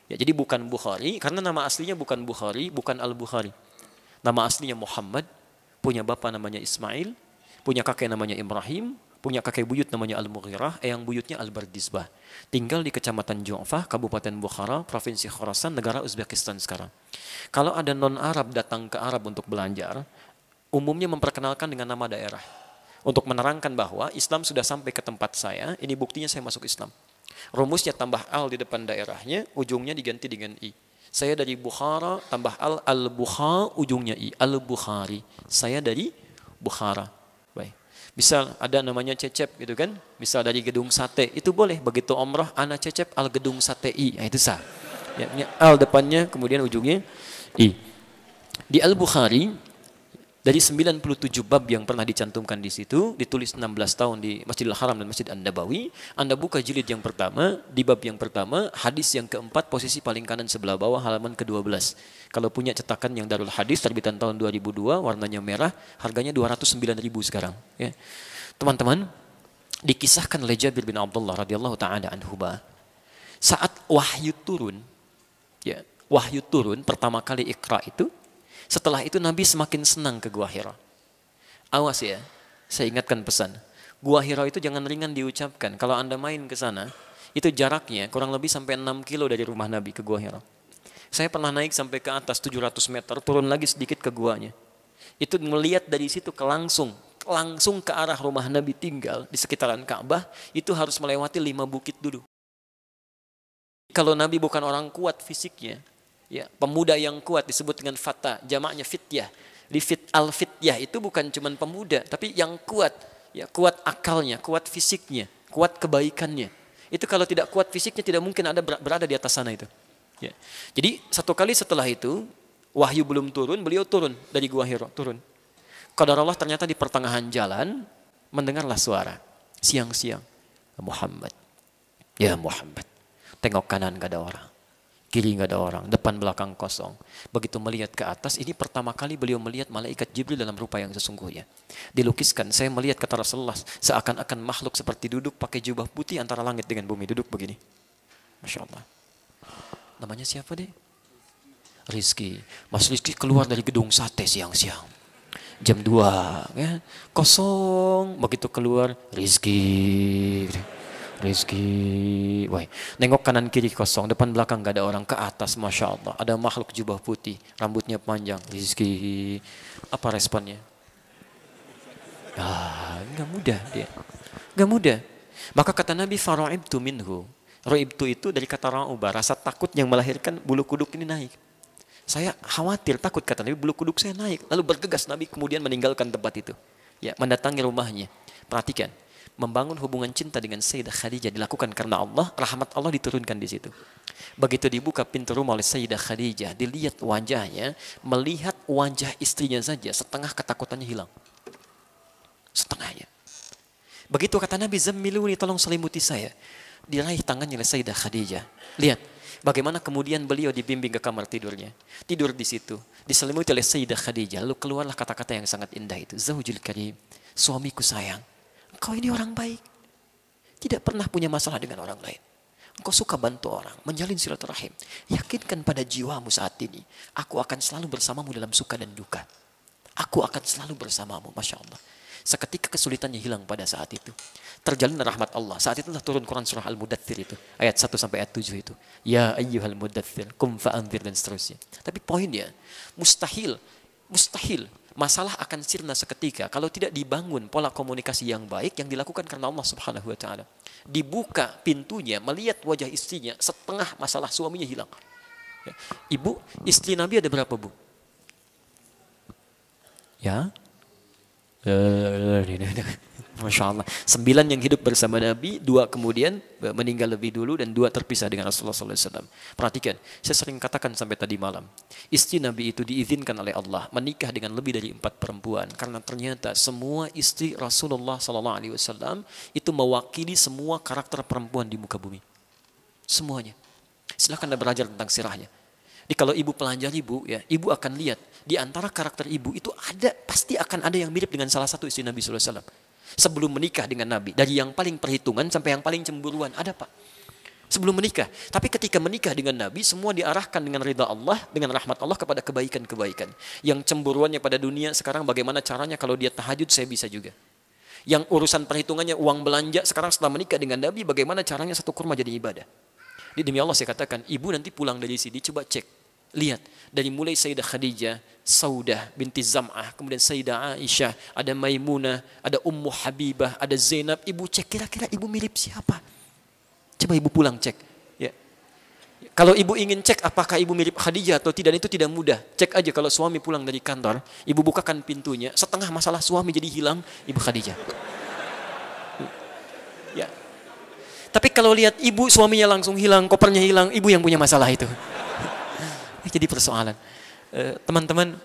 Ya, jadi bukan Bukhari karena nama aslinya bukan Bukhari, bukan Al-Bukhari. Nama aslinya Muhammad, punya bapak namanya Ismail, punya kakek namanya Ibrahim, punya kakek buyut namanya Al-Mughirah, eyang buyutnya Al-Bardisbah. Tinggal di Kecamatan Ju'fah, Kabupaten Bukhara, Provinsi Khorasan, negara Uzbekistan sekarang. Kalau ada non-Arab datang ke Arab untuk belajar, umumnya memperkenalkan dengan nama daerah. Untuk menerangkan bahwa Islam sudah sampai ke tempat saya, ini buktinya saya masuk Islam. Rumusnya tambah al di depan daerahnya, ujungnya diganti dengan i. Saya dari Bukhara, tambah al, al-Bukha, ujungnya i, al-Bukhari. Saya dari Bukhara. Baik. Misal ada namanya Cecep gitu kan, misal dari gedung sate, itu boleh. Begitu omrah, anak Cecep al gedung sate i, nah, itu sah. Ya, al depannya, kemudian ujungnya i. Di Al-Bukhari, dari 97 bab yang pernah dicantumkan di situ, ditulis 16 tahun di Masjidil Haram dan Masjid An-Nabawi, Anda buka jilid yang pertama, di bab yang pertama, hadis yang keempat, posisi paling kanan sebelah bawah, halaman ke-12. Kalau punya cetakan yang Darul Hadis, terbitan tahun 2002, warnanya merah, harganya 209 ribu sekarang. Ya. Teman-teman, dikisahkan oleh Jabir bin Abdullah radhiyallahu taala anhuma saat wahyu turun ya wahyu turun pertama kali Iqra itu setelah itu Nabi semakin senang ke Gua Hira. Awas ya, saya ingatkan pesan. Gua Hira itu jangan ringan diucapkan. Kalau Anda main ke sana, itu jaraknya kurang lebih sampai 6 kilo dari rumah Nabi ke Gua Hira. Saya pernah naik sampai ke atas 700 meter, turun lagi sedikit ke guanya. Itu melihat dari situ ke langsung, langsung ke arah rumah Nabi tinggal di sekitaran Ka'bah, itu harus melewati lima bukit dulu. Kalau Nabi bukan orang kuat fisiknya, ya pemuda yang kuat disebut dengan fata jamaknya fityah Lifit al-fityah itu bukan cuma pemuda, tapi yang kuat, ya kuat akalnya, kuat fisiknya, kuat kebaikannya. Itu kalau tidak kuat fisiknya tidak mungkin ada berada di atas sana itu. Ya. Jadi satu kali setelah itu wahyu belum turun, beliau turun dari gua Hiro, turun. Qadar Allah ternyata di pertengahan jalan mendengarlah suara siang-siang Muhammad. Ya Muhammad. Tengok kanan gak ada orang. Kiri gak ada orang. Depan belakang kosong. Begitu melihat ke atas, ini pertama kali beliau melihat malaikat Jibril dalam rupa yang sesungguhnya. Dilukiskan, saya melihat kata Rasulullah, seakan-akan makhluk seperti duduk pakai jubah putih antara langit dengan bumi. Duduk begini. Masya Allah. Namanya siapa deh? Rizki. Mas Rizki keluar dari gedung sate siang-siang. Jam 2. Ya. Kosong. Begitu keluar, Rizki. Rizki. Wah, nengok kanan kiri kosong, depan belakang gak ada orang ke atas, masya Allah. Ada makhluk jubah putih, rambutnya panjang. Rizki. Apa responnya? Ah, nggak mudah dia. Nggak mudah. Maka kata Nabi tu minhu. Roibtu itu dari kata ra'uba, rasa takut yang melahirkan bulu kuduk ini naik. Saya khawatir, takut kata Nabi, bulu kuduk saya naik. Lalu bergegas Nabi kemudian meninggalkan tempat itu. Ya, mendatangi rumahnya. Perhatikan, membangun hubungan cinta dengan Sayyidah Khadijah dilakukan karena Allah, rahmat Allah diturunkan di situ. Begitu dibuka pintu rumah oleh Sayyidah Khadijah, dilihat wajahnya, melihat wajah istrinya saja, setengah ketakutannya hilang. Setengahnya. Begitu kata Nabi, Zammiluni tolong selimuti saya diraih tangannya oleh Sayyidah Khadijah. Lihat, bagaimana kemudian beliau dibimbing ke kamar tidurnya. Tidur di situ, diselimuti oleh Sayyidah Khadijah. Lalu keluarlah kata-kata yang sangat indah itu. Zawjul Karim, suamiku sayang. Engkau ini orang baik. Tidak pernah punya masalah dengan orang lain. Engkau suka bantu orang, menjalin silaturahim. Yakinkan pada jiwamu saat ini, aku akan selalu bersamamu dalam suka dan duka. Aku akan selalu bersamamu, Masya Allah. Seketika kesulitannya hilang pada saat itu. Terjalin rahmat Allah. Saat itulah turun Quran surah Al-Mudathir itu. Ayat 1 sampai ayat 7 itu. Ya ayyuhal mudathir, kum dan seterusnya. Tapi poinnya, mustahil, mustahil masalah akan sirna seketika kalau tidak dibangun pola komunikasi yang baik yang dilakukan karena Allah Subhanahu wa taala. Dibuka pintunya, melihat wajah istrinya, setengah masalah suaminya hilang. Ya. Ibu, istri Nabi ada berapa, Bu? Ya, Masya Allah. Sembilan yang hidup bersama Nabi, dua kemudian meninggal lebih dulu dan dua terpisah dengan Rasulullah SAW. Perhatikan, saya sering katakan sampai tadi malam. Istri Nabi itu diizinkan oleh Allah menikah dengan lebih dari empat perempuan. Karena ternyata semua istri Rasulullah SAW itu mewakili semua karakter perempuan di muka bumi. Semuanya. Silahkan Anda belajar tentang sirahnya. Jadi kalau ibu pelajari ibu, ya, ibu akan lihat di antara karakter ibu itu ada pasti akan ada yang mirip dengan salah satu istri Nabi SAW. Sebelum menikah dengan Nabi, dari yang paling perhitungan sampai yang paling cemburuan, ada pak. Sebelum menikah, tapi ketika menikah dengan Nabi, semua diarahkan dengan ridha Allah, dengan rahmat Allah kepada kebaikan-kebaikan. Yang cemburuannya pada dunia sekarang bagaimana caranya kalau dia tahajud saya bisa juga. Yang urusan perhitungannya uang belanja sekarang setelah menikah dengan Nabi, bagaimana caranya satu kurma jadi ibadah. Di demi Allah saya katakan, ibu nanti pulang dari sini coba cek, lihat dari mulai Sayyidah Khadijah, Saudah binti Zam'ah, kemudian Sayyidah Aisyah, ada Maimunah, ada Ummu Habibah, ada Zainab. Ibu cek kira-kira ibu mirip siapa? Coba ibu pulang cek. Ya. Kalau ibu ingin cek apakah ibu mirip Khadijah atau tidak, itu tidak mudah. Cek aja kalau suami pulang dari kantor, ibu bukakan pintunya, setengah masalah suami jadi hilang, ibu Khadijah. Ya, tapi kalau lihat ibu suaminya langsung hilang, kopernya hilang, ibu yang punya masalah itu. Jadi persoalan. Eh, teman-teman,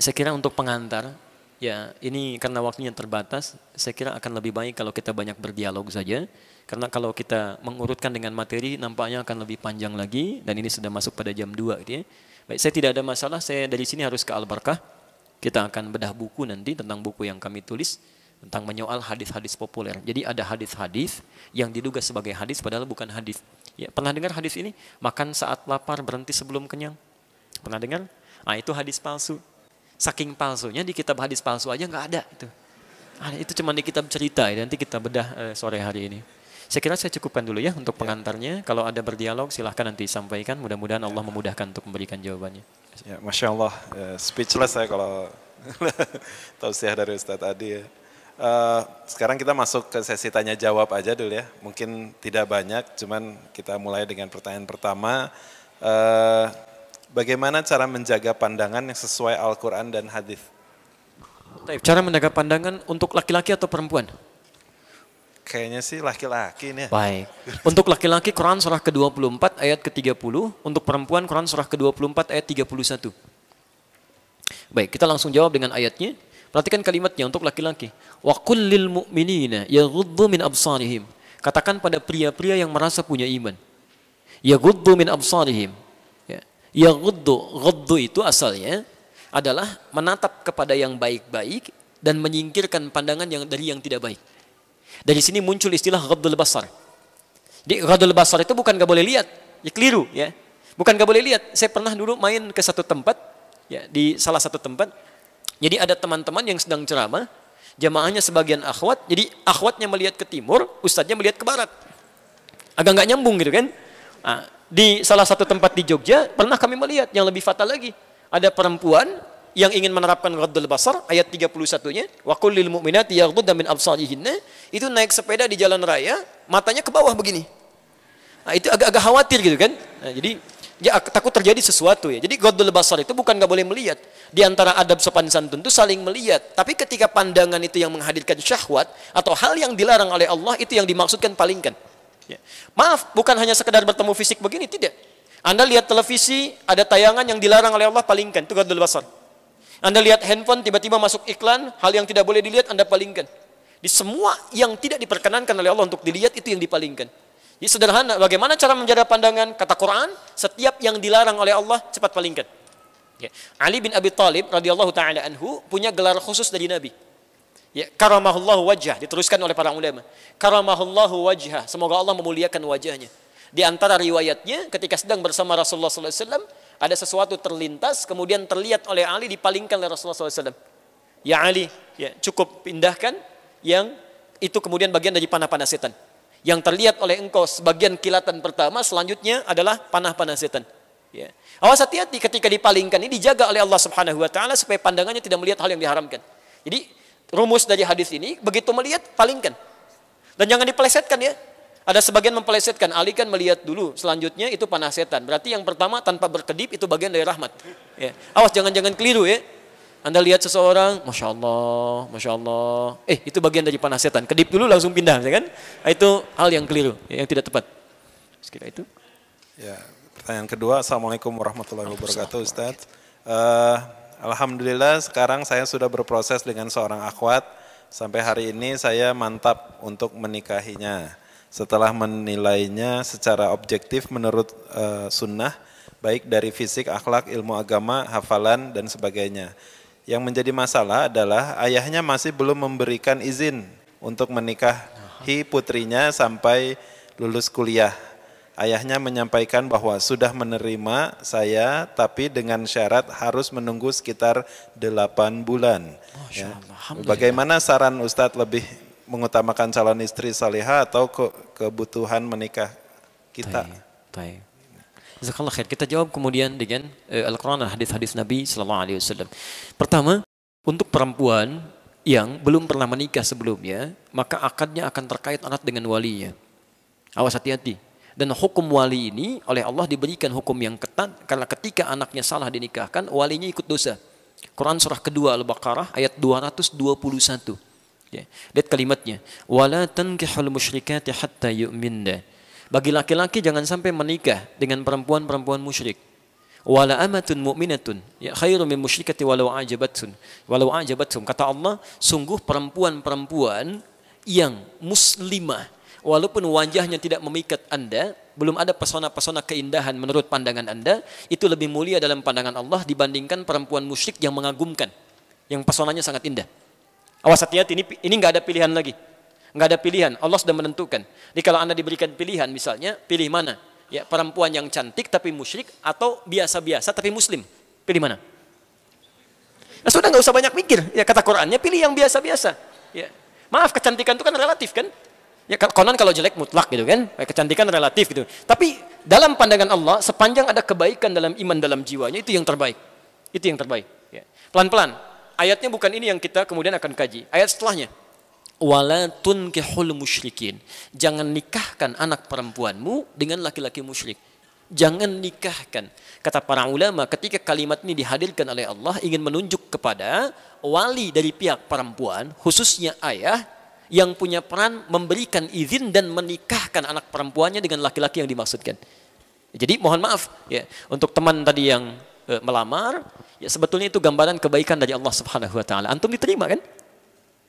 saya kira untuk pengantar, ya ini karena waktunya terbatas, saya kira akan lebih baik kalau kita banyak berdialog saja. Karena kalau kita mengurutkan dengan materi, nampaknya akan lebih panjang lagi, dan ini sudah masuk pada jam 2 gitu ya. Baik, saya tidak ada masalah, saya dari sini harus ke Al-Barkah. Kita akan bedah buku nanti tentang buku yang kami tulis tentang menyoal hadis-hadis populer. Jadi ada hadis-hadis yang diduga sebagai hadis padahal bukan hadis. Ya, pernah dengar hadis ini? Makan saat lapar berhenti sebelum kenyang. Pernah dengar? Ah itu hadis palsu. Saking palsunya di kitab hadis palsu aja nggak ada itu. Ah, itu cuma di kitab cerita ya. Nanti kita bedah uh, sore hari ini. Saya kira saya cukupkan dulu ya untuk pengantarnya. Kalau ada berdialog silahkan nanti sampaikan. Mudah-mudahan Allah memudahkan untuk memberikan jawabannya. Ya, Masya Allah, uh, speechless saya kalau tausiah dari Ustadz Adi ya. Uh, sekarang kita masuk ke sesi tanya jawab aja dulu ya. Mungkin tidak banyak, cuman kita mulai dengan pertanyaan pertama. Uh, bagaimana cara menjaga pandangan yang sesuai Al-Quran dan hadis? Cara menjaga pandangan untuk laki-laki atau perempuan? Kayaknya sih laki-laki nih. ya. Baik. Untuk laki-laki Quran surah ke-24 ayat ke-30, untuk perempuan Quran surah ke-24 ayat 31. Baik, kita langsung jawab dengan ayatnya. Perhatikan kalimatnya untuk laki-laki. Wa kullil mu'minina yaghuddu min absarihim. Katakan pada pria-pria yang merasa punya iman. Yaghuddu min absarihim. Ya. Yaghuddu, ghuddu itu asalnya adalah menatap kepada yang baik-baik dan menyingkirkan pandangan yang dari yang tidak baik. Dari sini muncul istilah ghaddul basar. Jadi ghaddul basar itu bukan gak boleh lihat, ya keliru ya. Bukan gak boleh lihat. Saya pernah dulu main ke satu tempat, ya di salah satu tempat. Jadi ada teman-teman yang sedang ceramah, jamaahnya sebagian akhwat, jadi akhwatnya melihat ke timur, ustadznya melihat ke barat. Agak nggak nyambung gitu kan. Nah, di salah satu tempat di Jogja pernah kami melihat yang lebih fatal lagi. Ada perempuan yang ingin menerapkan ghaddul basar ayat 31-nya wa qul lil mu'minati yaghdudna itu naik sepeda di jalan raya matanya ke bawah begini. Nah, itu agak-agak khawatir gitu kan. Nah, jadi ya takut terjadi sesuatu ya. Jadi ghaddul basar itu bukan nggak boleh melihat. Di antara adab sopan santun itu saling melihat. Tapi ketika pandangan itu yang menghadirkan syahwat atau hal yang dilarang oleh Allah itu yang dimaksudkan palingkan. Ya. Maaf, bukan hanya sekedar bertemu fisik begini, tidak. Anda lihat televisi, ada tayangan yang dilarang oleh Allah, palingkan. Itu ghaddul basar. Anda lihat handphone, tiba-tiba masuk iklan, hal yang tidak boleh dilihat, Anda palingkan. Di semua yang tidak diperkenankan oleh Allah untuk dilihat, itu yang dipalingkan. Jadi sederhana, bagaimana cara menjaga pandangan? Kata Quran, setiap yang dilarang oleh Allah, cepat palingkan. Ya. Ali bin Abi Thalib radhiyallahu taala anhu punya gelar khusus dari Nabi. Ya, karamahullahu wajah diteruskan oleh para ulama. Karamahullahu wajah, semoga Allah memuliakan wajahnya. Di antara riwayatnya ketika sedang bersama Rasulullah SAW ada sesuatu terlintas kemudian terlihat oleh Ali dipalingkan oleh Rasulullah SAW. Ya Ali, ya cukup pindahkan yang itu kemudian bagian dari panah-panah setan. Yang terlihat oleh engkau sebagian kilatan pertama selanjutnya adalah panah-panah setan. Ya. Awas hati-hati ketika dipalingkan ini dijaga oleh Allah Subhanahu wa taala supaya pandangannya tidak melihat hal yang diharamkan. Jadi rumus dari hadis ini begitu melihat palingkan. Dan jangan dipelesetkan ya. Ada sebagian mempelesetkan, Ali kan melihat dulu, selanjutnya itu panah setan. Berarti yang pertama tanpa berkedip itu bagian dari rahmat. Ya. Awas jangan-jangan keliru ya. Anda lihat seseorang, masya Allah, masya Allah, eh itu bagian dari panah setan. Kedip dulu langsung pindah, ya kan? Nah, Itu hal yang keliru, ya, yang tidak tepat. Sekira itu. Ya, pertanyaan kedua, Assalamualaikum warahmatullahi wabarakatuh Ustadz. Eh, Alhamdulillah sekarang saya sudah berproses dengan seorang akhwat. Sampai hari ini saya mantap untuk menikahinya. Setelah menilainya secara objektif menurut eh, sunnah, baik dari fisik, akhlak, ilmu agama, hafalan, dan sebagainya. Yang menjadi masalah adalah ayahnya masih belum memberikan izin untuk menikahi putrinya sampai lulus kuliah. Ayahnya menyampaikan bahwa sudah menerima saya, tapi dengan syarat harus menunggu sekitar 8 bulan. Ya. Bagaimana saran Ustadz lebih mengutamakan calon istri salihah atau ke- kebutuhan menikah kita? Jazakallah khair. Kita jawab kemudian dengan eh, Al-Quran dan hadis-hadis Nabi Sallallahu Alaihi Wasallam. Pertama, untuk perempuan yang belum pernah menikah sebelumnya, maka akadnya akan terkait anak dengan walinya. Awas hati-hati. Dan hukum wali ini oleh Allah diberikan hukum yang ketat karena ketika anaknya salah dinikahkan, walinya ikut dosa. Quran surah kedua Al-Baqarah ayat 221. Ya. Lihat kalimatnya. Wala tankihul musyrikati hatta yu'minna. Bagi laki-laki jangan sampai menikah dengan perempuan-perempuan musyrik. Wala amatun mu'minatun ya khairu min musyrikati walau ajabatun. Walau ajabatun. Kata Allah, sungguh perempuan-perempuan yang muslimah walaupun wajahnya tidak memikat Anda, belum ada pesona-pesona keindahan menurut pandangan Anda, itu lebih mulia dalam pandangan Allah dibandingkan perempuan musyrik yang mengagumkan, yang pesonanya sangat indah. Awas hati-hati, ini ini nggak ada pilihan lagi. Nggak ada pilihan, Allah sudah menentukan. Jadi kalau Anda diberikan pilihan misalnya, pilih mana? Ya, perempuan yang cantik tapi musyrik atau biasa-biasa tapi muslim. Pilih mana? Nah, sudah nggak usah banyak mikir. Ya kata Qurannya pilih yang biasa-biasa. Ya. Maaf kecantikan itu kan relatif kan? Ya konon kalau jelek mutlak gitu kan, kecantikan relatif gitu. Tapi dalam pandangan Allah, sepanjang ada kebaikan dalam iman dalam jiwanya itu yang terbaik. Itu yang terbaik. Ya. Pelan-pelan. Ayatnya bukan ini yang kita kemudian akan kaji. Ayat setelahnya. Wala tunkihul musyrikin. Jangan nikahkan anak perempuanmu dengan laki-laki musyrik. Jangan nikahkan. Kata para ulama, ketika kalimat ini dihadirkan oleh Allah ingin menunjuk kepada wali dari pihak perempuan, khususnya ayah, yang punya peran memberikan izin dan menikahkan anak perempuannya dengan laki-laki yang dimaksudkan. Jadi mohon maaf ya untuk teman tadi yang e, melamar, ya sebetulnya itu gambaran kebaikan dari Allah Subhanahu wa taala. Antum diterima kan?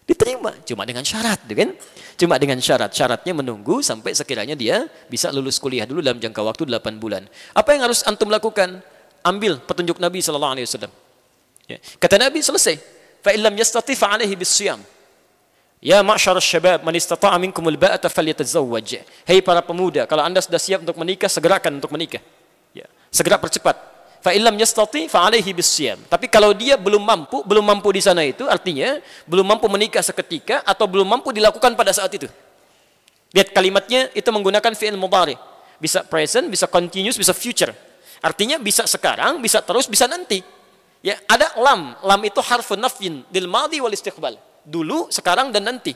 Diterima, cuma dengan syarat, kan? Cuma dengan syarat. Syaratnya menunggu sampai sekiranya dia bisa lulus kuliah dulu dalam jangka waktu 8 bulan. Apa yang harus antum lakukan? Ambil petunjuk Nabi sallallahu alaihi wasallam. Ya. Kata Nabi selesai. Fa illam yastati fa alaihi bisyam. Ya ma'syar syabab, man istata'a minkum al-ba'ata falyatazawwaj. Hei para pemuda, kalau Anda sudah siap untuk menikah, segerakan untuk menikah. Ya, segera percepat. Fa illam yastati fa bisyam. Tapi kalau dia belum mampu, belum mampu di sana itu artinya belum mampu menikah seketika atau belum mampu dilakukan pada saat itu. Lihat kalimatnya itu menggunakan fi'il mudhari. Bisa present, bisa continuous, bisa future. Artinya bisa sekarang, bisa terus, bisa nanti. Ya, ada lam. Lam itu harfun nafyin dil madhi wal istiqbal dulu, sekarang, dan nanti.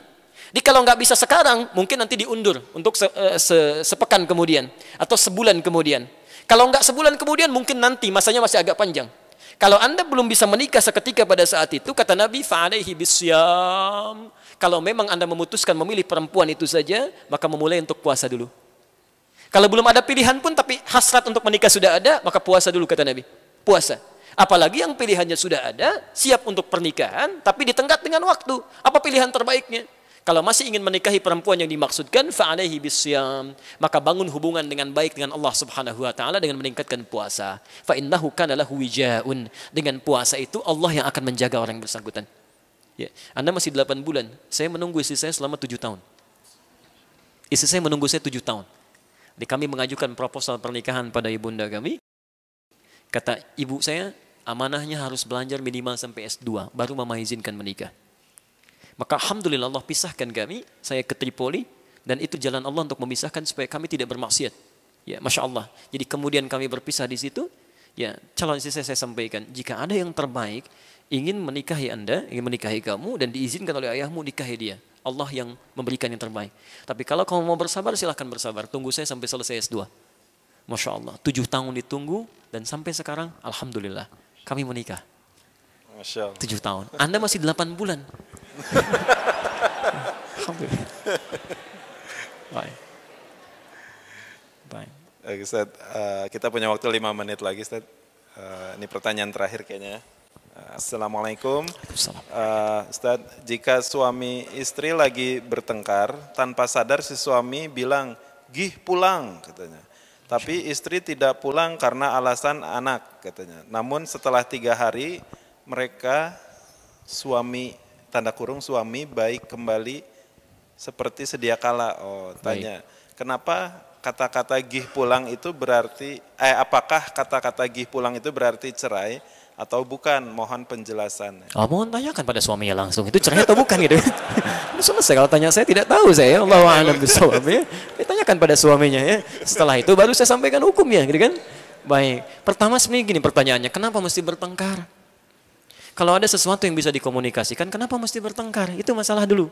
Jadi kalau nggak bisa sekarang, mungkin nanti diundur untuk se, uh, se, sepekan kemudian atau sebulan kemudian. Kalau nggak sebulan kemudian, mungkin nanti masanya masih agak panjang. Kalau anda belum bisa menikah seketika pada saat itu, kata Nabi, fa'alaihi bisyam. Kalau memang anda memutuskan memilih perempuan itu saja, maka memulai untuk puasa dulu. Kalau belum ada pilihan pun, tapi hasrat untuk menikah sudah ada, maka puasa dulu, kata Nabi. Puasa. Apalagi yang pilihannya sudah ada, siap untuk pernikahan, tapi ditenggat dengan waktu. Apa pilihan terbaiknya? Kalau masih ingin menikahi perempuan yang dimaksudkan, fa'alaihi bisyam. Maka bangun hubungan dengan baik dengan Allah subhanahu wa ta'ala dengan meningkatkan puasa. Fa'innahu kana lahu wijaun. Dengan puasa itu Allah yang akan menjaga orang yang bersangkutan. Ya. Anda masih 8 bulan. Saya menunggu istri saya selama 7 tahun. Istri saya menunggu saya 7 tahun. Jadi kami mengajukan proposal pernikahan pada ibunda kami. Kata ibu saya, amanahnya harus belajar minimal sampai S2, baru mama izinkan menikah. Maka Alhamdulillah Allah pisahkan kami, saya ke Tripoli, dan itu jalan Allah untuk memisahkan supaya kami tidak bermaksiat. Ya, Masya Allah. Jadi kemudian kami berpisah di situ, ya calon istri saya, saya sampaikan, jika ada yang terbaik, ingin menikahi anda, ingin menikahi kamu, dan diizinkan oleh ayahmu, nikahi dia. Allah yang memberikan yang terbaik. Tapi kalau kamu mau bersabar, silahkan bersabar. Tunggu saya sampai selesai S2. Masya Allah, tujuh tahun ditunggu, dan sampai sekarang, Alhamdulillah, kami menikah. Masya Allah. Tujuh tahun. Anda masih delapan bulan. Alhamdulillah. Baik. Baik. Oke, Ustaz, uh, kita punya waktu lima menit lagi, Ustaz. Uh, ini pertanyaan terakhir kayaknya. Uh, Assalamualaikum. Uh, Ustaz, jika suami istri lagi bertengkar, tanpa sadar si suami bilang, gih pulang, katanya. Tapi istri tidak pulang karena alasan anak katanya. Namun setelah tiga hari mereka suami tanda kurung suami baik kembali seperti sedia kala. Oh tanya baik. kenapa kata-kata gih pulang itu berarti eh apakah kata-kata gih pulang itu berarti cerai atau bukan? Mohon penjelasan. Oh, mohon tanyakan pada suaminya langsung. Itu cerai atau bukan gitu. Selesai kalau tanya saya tidak tahu saya. Allah a'lam bishawab ya. Ditanyakan pada suaminya ya. Setelah itu baru saya sampaikan hukumnya gitu kan. Baik. Pertama sebenarnya gini pertanyaannya, kenapa mesti bertengkar? Kalau ada sesuatu yang bisa dikomunikasikan, kenapa mesti bertengkar? Itu masalah dulu.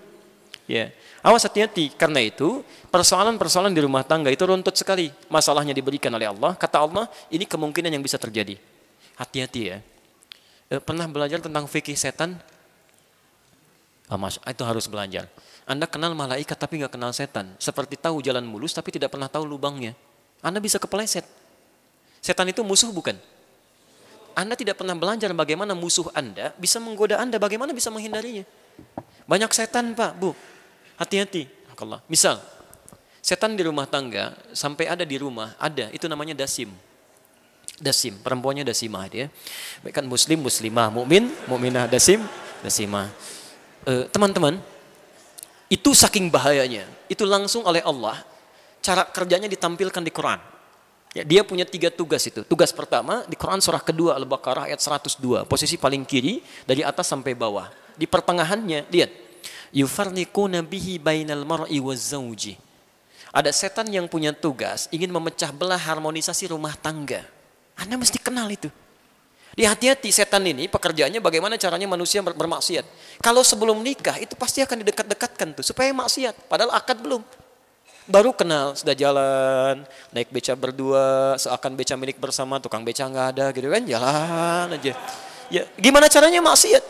Ya, awas hati-hati. Karena itu persoalan-persoalan di rumah tangga itu runtut sekali. Masalahnya diberikan oleh Allah. Kata Allah, ini kemungkinan yang bisa terjadi. Hati-hati ya. Eh, pernah belajar tentang fikih setan? Oh, mas, itu harus belajar. Anda kenal malaikat tapi nggak kenal setan. Seperti tahu jalan mulus tapi tidak pernah tahu lubangnya. Anda bisa kepleset. Setan itu musuh bukan? Anda tidak pernah belajar bagaimana musuh Anda bisa menggoda Anda, bagaimana bisa menghindarinya. Banyak setan pak, bu. Hati-hati. Misal, setan di rumah tangga sampai ada di rumah, ada, itu namanya dasim. Dasim, perempuannya dasimah dia. Kan muslim, muslimah, mukmin, mukminah, dasim, dasimah. Eh, teman-teman, itu saking bahayanya. Itu langsung oleh Allah. Cara kerjanya ditampilkan di Quran. Ya, dia punya tiga tugas itu. Tugas pertama di Quran surah kedua Al-Baqarah ayat 102. Posisi paling kiri dari atas sampai bawah. Di pertengahannya, lihat. Yufarniquna bihi bainal mar'i zawji. Ada setan yang punya tugas ingin memecah belah harmonisasi rumah tangga. Anda mesti kenal itu. Di hati-hati setan ini pekerjaannya bagaimana caranya manusia bermaksiat. Kalau sebelum nikah itu pasti akan didekat-dekatkan tuh supaya maksiat. Padahal akad belum. Baru kenal, sudah jalan, naik beca berdua, seakan beca milik bersama, tukang beca nggak ada gitu kan, jalan aja. Ya, gimana caranya maksiat?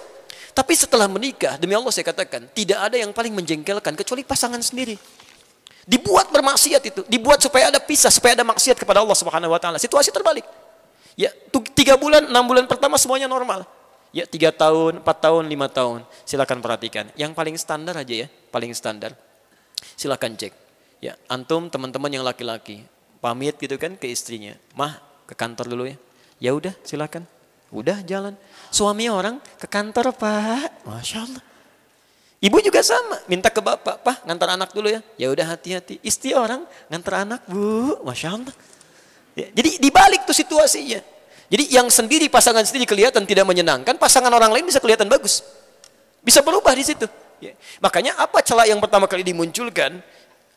Tapi setelah menikah, demi Allah saya katakan, tidak ada yang paling menjengkelkan kecuali pasangan sendiri. Dibuat bermaksiat itu, dibuat supaya ada pisah, supaya ada maksiat kepada Allah Subhanahu wa taala. Situasi terbalik. Ya, tiga bulan, enam bulan pertama semuanya normal. Ya, tiga tahun, empat tahun, lima tahun. Silakan perhatikan. Yang paling standar aja ya, paling standar. Silakan cek Ya, antum teman-teman yang laki-laki pamit gitu kan ke istrinya, mah ke kantor dulu ya. Ya udah, silakan. Udah jalan. Suami orang ke kantor pak, masya Allah. Ibu juga sama, minta ke bapak, pak ngantar anak dulu ya. Ya udah hati-hati. Istri orang ngantar anak bu, masya Allah. Ya, jadi dibalik tuh situasinya. Jadi yang sendiri pasangan sendiri kelihatan tidak menyenangkan, pasangan orang lain bisa kelihatan bagus, bisa berubah di situ. Ya. Makanya apa celah yang pertama kali dimunculkan?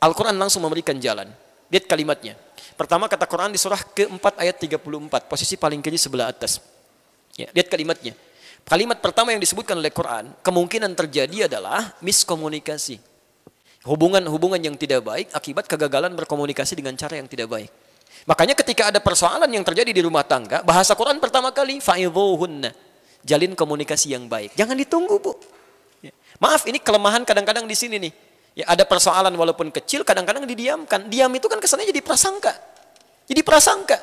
Al-Quran langsung memberikan jalan. Lihat kalimatnya. Pertama kata Quran di surah keempat ayat 34. Posisi paling kiri sebelah atas. Ya, lihat kalimatnya. Kalimat pertama yang disebutkan oleh Quran, kemungkinan terjadi adalah miskomunikasi. Hubungan-hubungan yang tidak baik akibat kegagalan berkomunikasi dengan cara yang tidak baik. Makanya ketika ada persoalan yang terjadi di rumah tangga, bahasa Quran pertama kali, fa'idhuhunna. Jalin komunikasi yang baik. Jangan ditunggu, Bu. Ya. Maaf, ini kelemahan kadang-kadang di sini nih. Ya, ada persoalan walaupun kecil kadang-kadang didiamkan. Diam itu kan kesannya jadi prasangka. Jadi prasangka.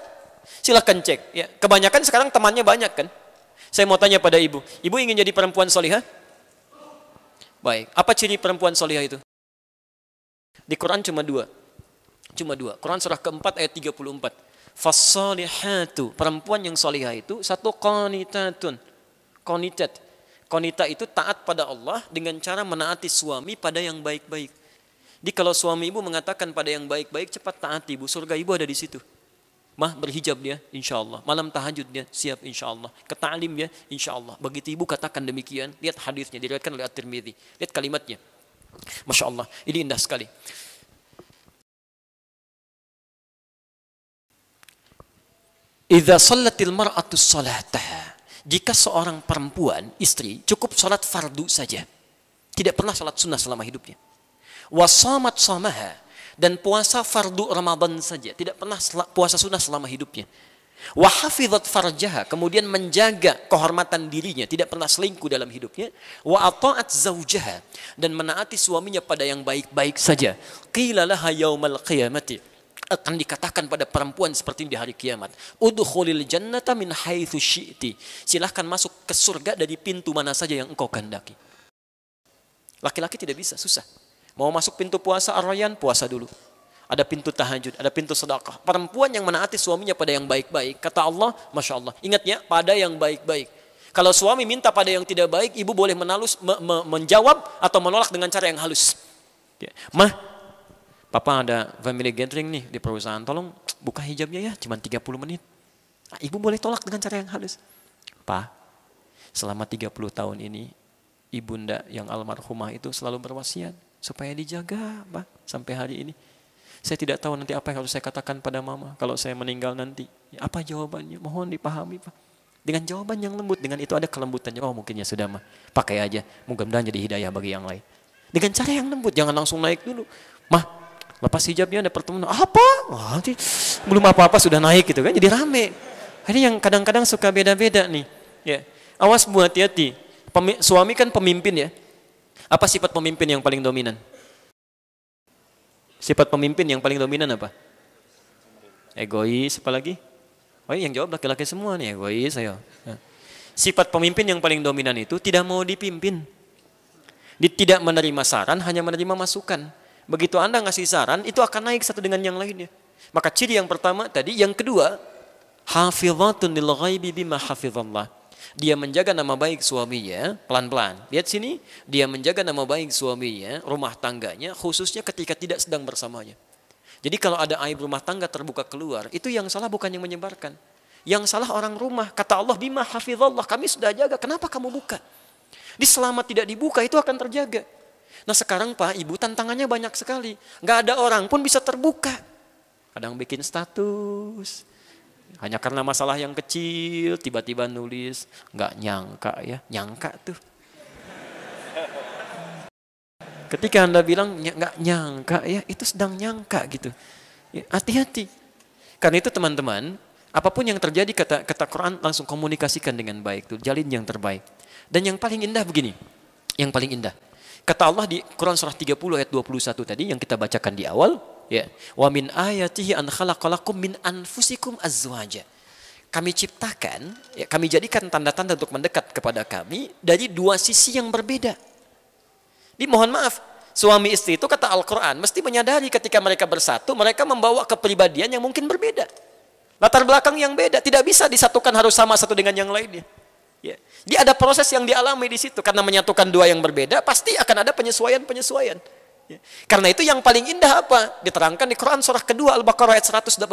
Silahkan cek. Ya, kebanyakan sekarang temannya banyak kan. Saya mau tanya pada ibu. Ibu ingin jadi perempuan solihah? Baik. Apa ciri perempuan solihah itu? Di Quran cuma dua. Cuma dua. Quran surah keempat ayat 34. Fassolihatu. Perempuan yang solihah itu satu qanitatun. Qanitat Konita itu taat pada Allah dengan cara menaati suami pada yang baik-baik. Jadi kalau suami ibu mengatakan pada yang baik-baik, cepat taati ibu. Surga ibu ada di situ. Mah berhijab dia, insya Allah. Malam tahajud dia, siap insya Allah. Ketalim dia, insya Allah. Begitu ibu katakan demikian, lihat hadisnya, diriwayatkan oleh At-Tirmidzi. Lihat kalimatnya. Masya Allah, ini indah sekali. Idza sallatil mar'atu salataha jika seorang perempuan, istri, cukup sholat fardu saja. Tidak pernah sholat sunnah selama hidupnya. Wasamat samaha. Dan puasa fardu Ramadan saja. Tidak pernah puasa sunnah selama hidupnya. Wahafidhat farjaha. Kemudian menjaga kehormatan dirinya. Tidak pernah selingkuh dalam hidupnya. Wa ata'at zawjaha. Dan menaati suaminya pada yang baik-baik saja. Qila laha yaumal qiyamati akan dikatakan pada perempuan seperti di hari kiamat. Udkhulil jannata min haitsu syi'ti. Silahkan masuk ke surga dari pintu mana saja yang engkau kehendaki. Laki-laki tidak bisa, susah. Mau masuk pintu puasa ar puasa dulu. Ada pintu tahajud, ada pintu sedekah. Perempuan yang menaati suaminya pada yang baik-baik. Kata Allah, Masya Allah. Ingatnya, pada yang baik-baik. Kalau suami minta pada yang tidak baik, ibu boleh menalus, me, me, menjawab atau menolak dengan cara yang halus. Ya. Mah, Papa ada family gathering nih di perusahaan, tolong buka hijabnya ya, cuma 30 menit. Nah, ibu boleh tolak dengan cara yang halus. Pak, selama 30 tahun ini, ibunda yang almarhumah itu selalu berwasiat supaya dijaga, Pak, sampai hari ini. Saya tidak tahu nanti apa yang harus saya katakan pada mama kalau saya meninggal nanti. Apa jawabannya? Mohon dipahami, Pak. Dengan jawaban yang lembut, dengan itu ada kelembutannya. Oh mungkin ya sudah mah, pakai aja. Mudah-mudahan jadi hidayah bagi yang lain. Dengan cara yang lembut, jangan langsung naik dulu. Mah, Lepas hijabnya ada pertemuan, apa? Nanti belum apa-apa sudah naik gitu kan, jadi rame. Ini yang kadang-kadang suka beda-beda nih. Ya, awas bu hati-hati. Suami kan pemimpin ya. Apa sifat pemimpin yang paling dominan? Sifat pemimpin yang paling dominan apa? Egois, apa lagi? Oh yang jawab laki-laki semua nih, egois ayo. Ya. Sifat pemimpin yang paling dominan itu tidak mau dipimpin. Tidak menerima saran, hanya menerima masukan. Begitu Anda ngasih saran, itu akan naik satu dengan yang lainnya. Maka ciri yang pertama tadi, yang kedua, hafizatun lil ghaibi bima hafizallah. Dia menjaga nama baik suaminya, pelan-pelan. Lihat sini, dia menjaga nama baik suaminya, rumah tangganya, khususnya ketika tidak sedang bersamanya. Jadi kalau ada aib rumah tangga terbuka keluar, itu yang salah bukan yang menyebarkan. Yang salah orang rumah. Kata Allah, bima hafizallah, kami sudah jaga, kenapa kamu buka? Di selama tidak dibuka, itu akan terjaga. Nah sekarang Pak, Ibu tantangannya banyak sekali. Nggak ada orang pun bisa terbuka. Kadang bikin status. Hanya karena masalah yang kecil, tiba-tiba nulis. Nggak nyangka ya, nyangka tuh. Ketika Anda bilang nggak nyangka ya, itu sedang nyangka gitu. Ya, hati-hati. Karena itu teman-teman, apa pun yang terjadi kata kata Quran langsung komunikasikan dengan baik tuh, jalin yang terbaik. Dan yang paling indah begini, yang paling indah. Kata Allah di Quran surah 30 ayat 21 tadi yang kita bacakan di awal, ya. Wa min ayatihi an khalaqalakum min anfusikum azwaja. Kami ciptakan, ya, kami jadikan tanda-tanda untuk mendekat kepada kami dari dua sisi yang berbeda. Di mohon maaf, suami istri itu kata Al-Quran mesti menyadari ketika mereka bersatu, mereka membawa kepribadian yang mungkin berbeda. Latar belakang yang beda, tidak bisa disatukan harus sama satu dengan yang lainnya. Jadi ada proses yang dialami di situ karena menyatukan dua yang berbeda pasti akan ada penyesuaian-penyesuaian. Ya. Karena itu yang paling indah apa? Diterangkan di Quran surah kedua Al-Baqarah ayat 187.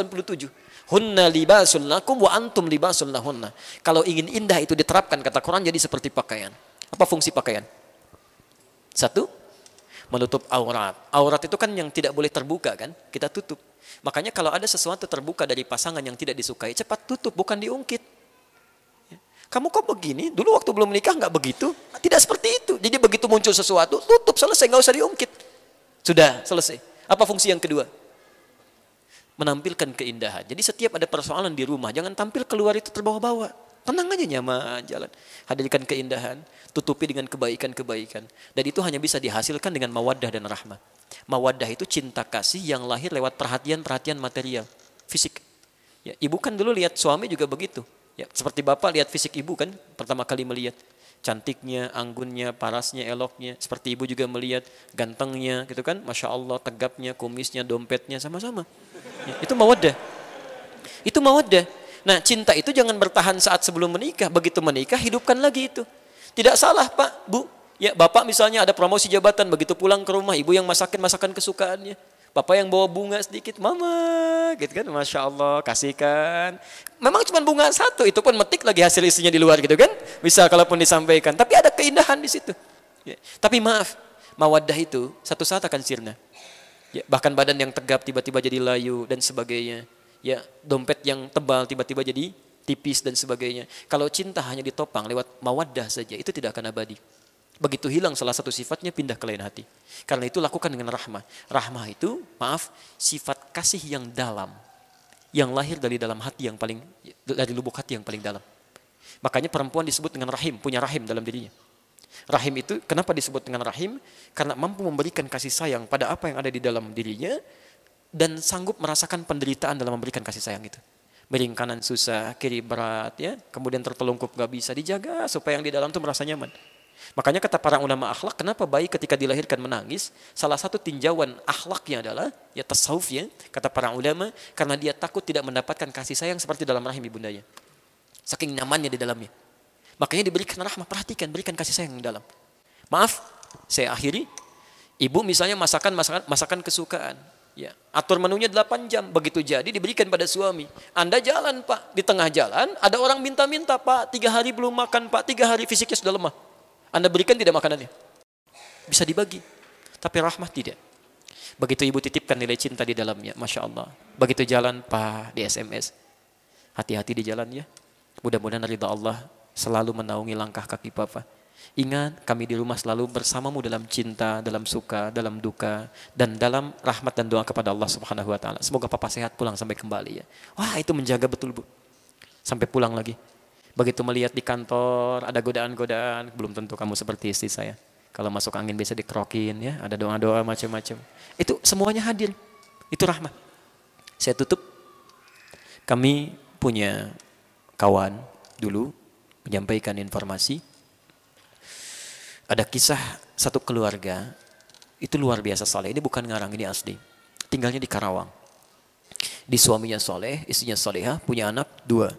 Hunna libasul lakum wa antum libasul lahunna. Kalau ingin indah itu diterapkan kata Quran jadi seperti pakaian. Apa fungsi pakaian? Satu, menutup aurat. Aurat itu kan yang tidak boleh terbuka kan? Kita tutup. Makanya kalau ada sesuatu terbuka dari pasangan yang tidak disukai, cepat tutup, bukan diungkit. Kamu kok begini? Dulu waktu belum menikah nggak begitu? Tidak seperti itu. Jadi begitu muncul sesuatu, tutup selesai, nggak usah diungkit. Sudah selesai. Apa fungsi yang kedua? Menampilkan keindahan. Jadi setiap ada persoalan di rumah, jangan tampil keluar itu terbawa-bawa. Tenang aja nyaman jalan. Hadirkan keindahan, tutupi dengan kebaikan-kebaikan. Dan itu hanya bisa dihasilkan dengan mawaddah dan rahmah. Mawaddah itu cinta kasih yang lahir lewat perhatian-perhatian material, fisik. Ya, ibu kan dulu lihat suami juga begitu. Ya, seperti Bapak lihat fisik ibu kan pertama kali melihat cantiknya, anggunnya, parasnya, eloknya. Seperti ibu juga melihat gantengnya gitu kan. Masya Allah, tegapnya, kumisnya, dompetnya sama-sama. Ya, itu mawadah. Itu mawadah. Nah cinta itu jangan bertahan saat sebelum menikah. Begitu menikah hidupkan lagi itu. Tidak salah Pak, Bu. Ya Bapak misalnya ada promosi jabatan. Begitu pulang ke rumah ibu yang masakin masakan kesukaannya. Bapak yang bawa bunga sedikit, mama, gitu kan, masya Allah, kasihkan. Memang cuma bunga satu, itu pun metik lagi hasil isinya di luar gitu kan, bisa kalaupun disampaikan. Tapi ada keindahan di situ. Ya. Tapi maaf, mawaddah itu satu saat akan sirna. Ya, bahkan badan yang tegap tiba-tiba jadi layu dan sebagainya. Ya, dompet yang tebal tiba-tiba jadi tipis dan sebagainya. Kalau cinta hanya ditopang lewat mawaddah saja, itu tidak akan abadi. Begitu hilang salah satu sifatnya pindah ke lain hati. Karena itu lakukan dengan rahmah. Rahmah itu, maaf, sifat kasih yang dalam. Yang lahir dari dalam hati yang paling, dari lubuk hati yang paling dalam. Makanya perempuan disebut dengan rahim, punya rahim dalam dirinya. Rahim itu kenapa disebut dengan rahim? Karena mampu memberikan kasih sayang pada apa yang ada di dalam dirinya dan sanggup merasakan penderitaan dalam memberikan kasih sayang itu. Miring kanan susah, kiri berat ya, kemudian tertelungkup gak bisa dijaga supaya yang di dalam itu merasa nyaman. Makanya kata para ulama akhlak, kenapa bayi ketika dilahirkan menangis? Salah satu tinjauan akhlaknya adalah ya tasawuf ya, kata para ulama, karena dia takut tidak mendapatkan kasih sayang seperti dalam rahim ibundanya. Saking nyamannya di dalamnya. Makanya diberikan rahmah, perhatikan, berikan kasih sayang di dalam. Maaf, saya akhiri. Ibu misalnya masakan masakan masakan kesukaan. Ya, atur menunya 8 jam, begitu jadi diberikan pada suami. Anda jalan pak, di tengah jalan ada orang minta-minta pak, tiga hari belum makan pak, tiga hari fisiknya sudah lemah. Anda berikan tidak makanannya? Bisa dibagi. Tapi rahmat tidak. Begitu ibu titipkan nilai cinta di dalamnya, Masya Allah. Begitu jalan, Pak, di SMS. Hati-hati di jalan ya. Mudah-mudahan ridha Allah selalu menaungi langkah kaki Papa. Ingat, kami di rumah selalu bersamamu dalam cinta, dalam suka, dalam duka, dan dalam rahmat dan doa kepada Allah Subhanahu wa taala. Semoga papa sehat pulang sampai kembali ya. Wah, itu menjaga betul, Bu. Sampai pulang lagi. Begitu melihat di kantor ada godaan-godaan, belum tentu kamu seperti istri saya. Kalau masuk angin bisa dikerokin ya, ada doa-doa macam-macam. Itu semuanya hadir. Itu rahmat. Saya tutup. Kami punya kawan dulu menyampaikan informasi. Ada kisah satu keluarga itu luar biasa soleh. Ini bukan ngarang, ini asli. Tinggalnya di Karawang. Di suaminya soleh, istrinya soleha, punya anak dua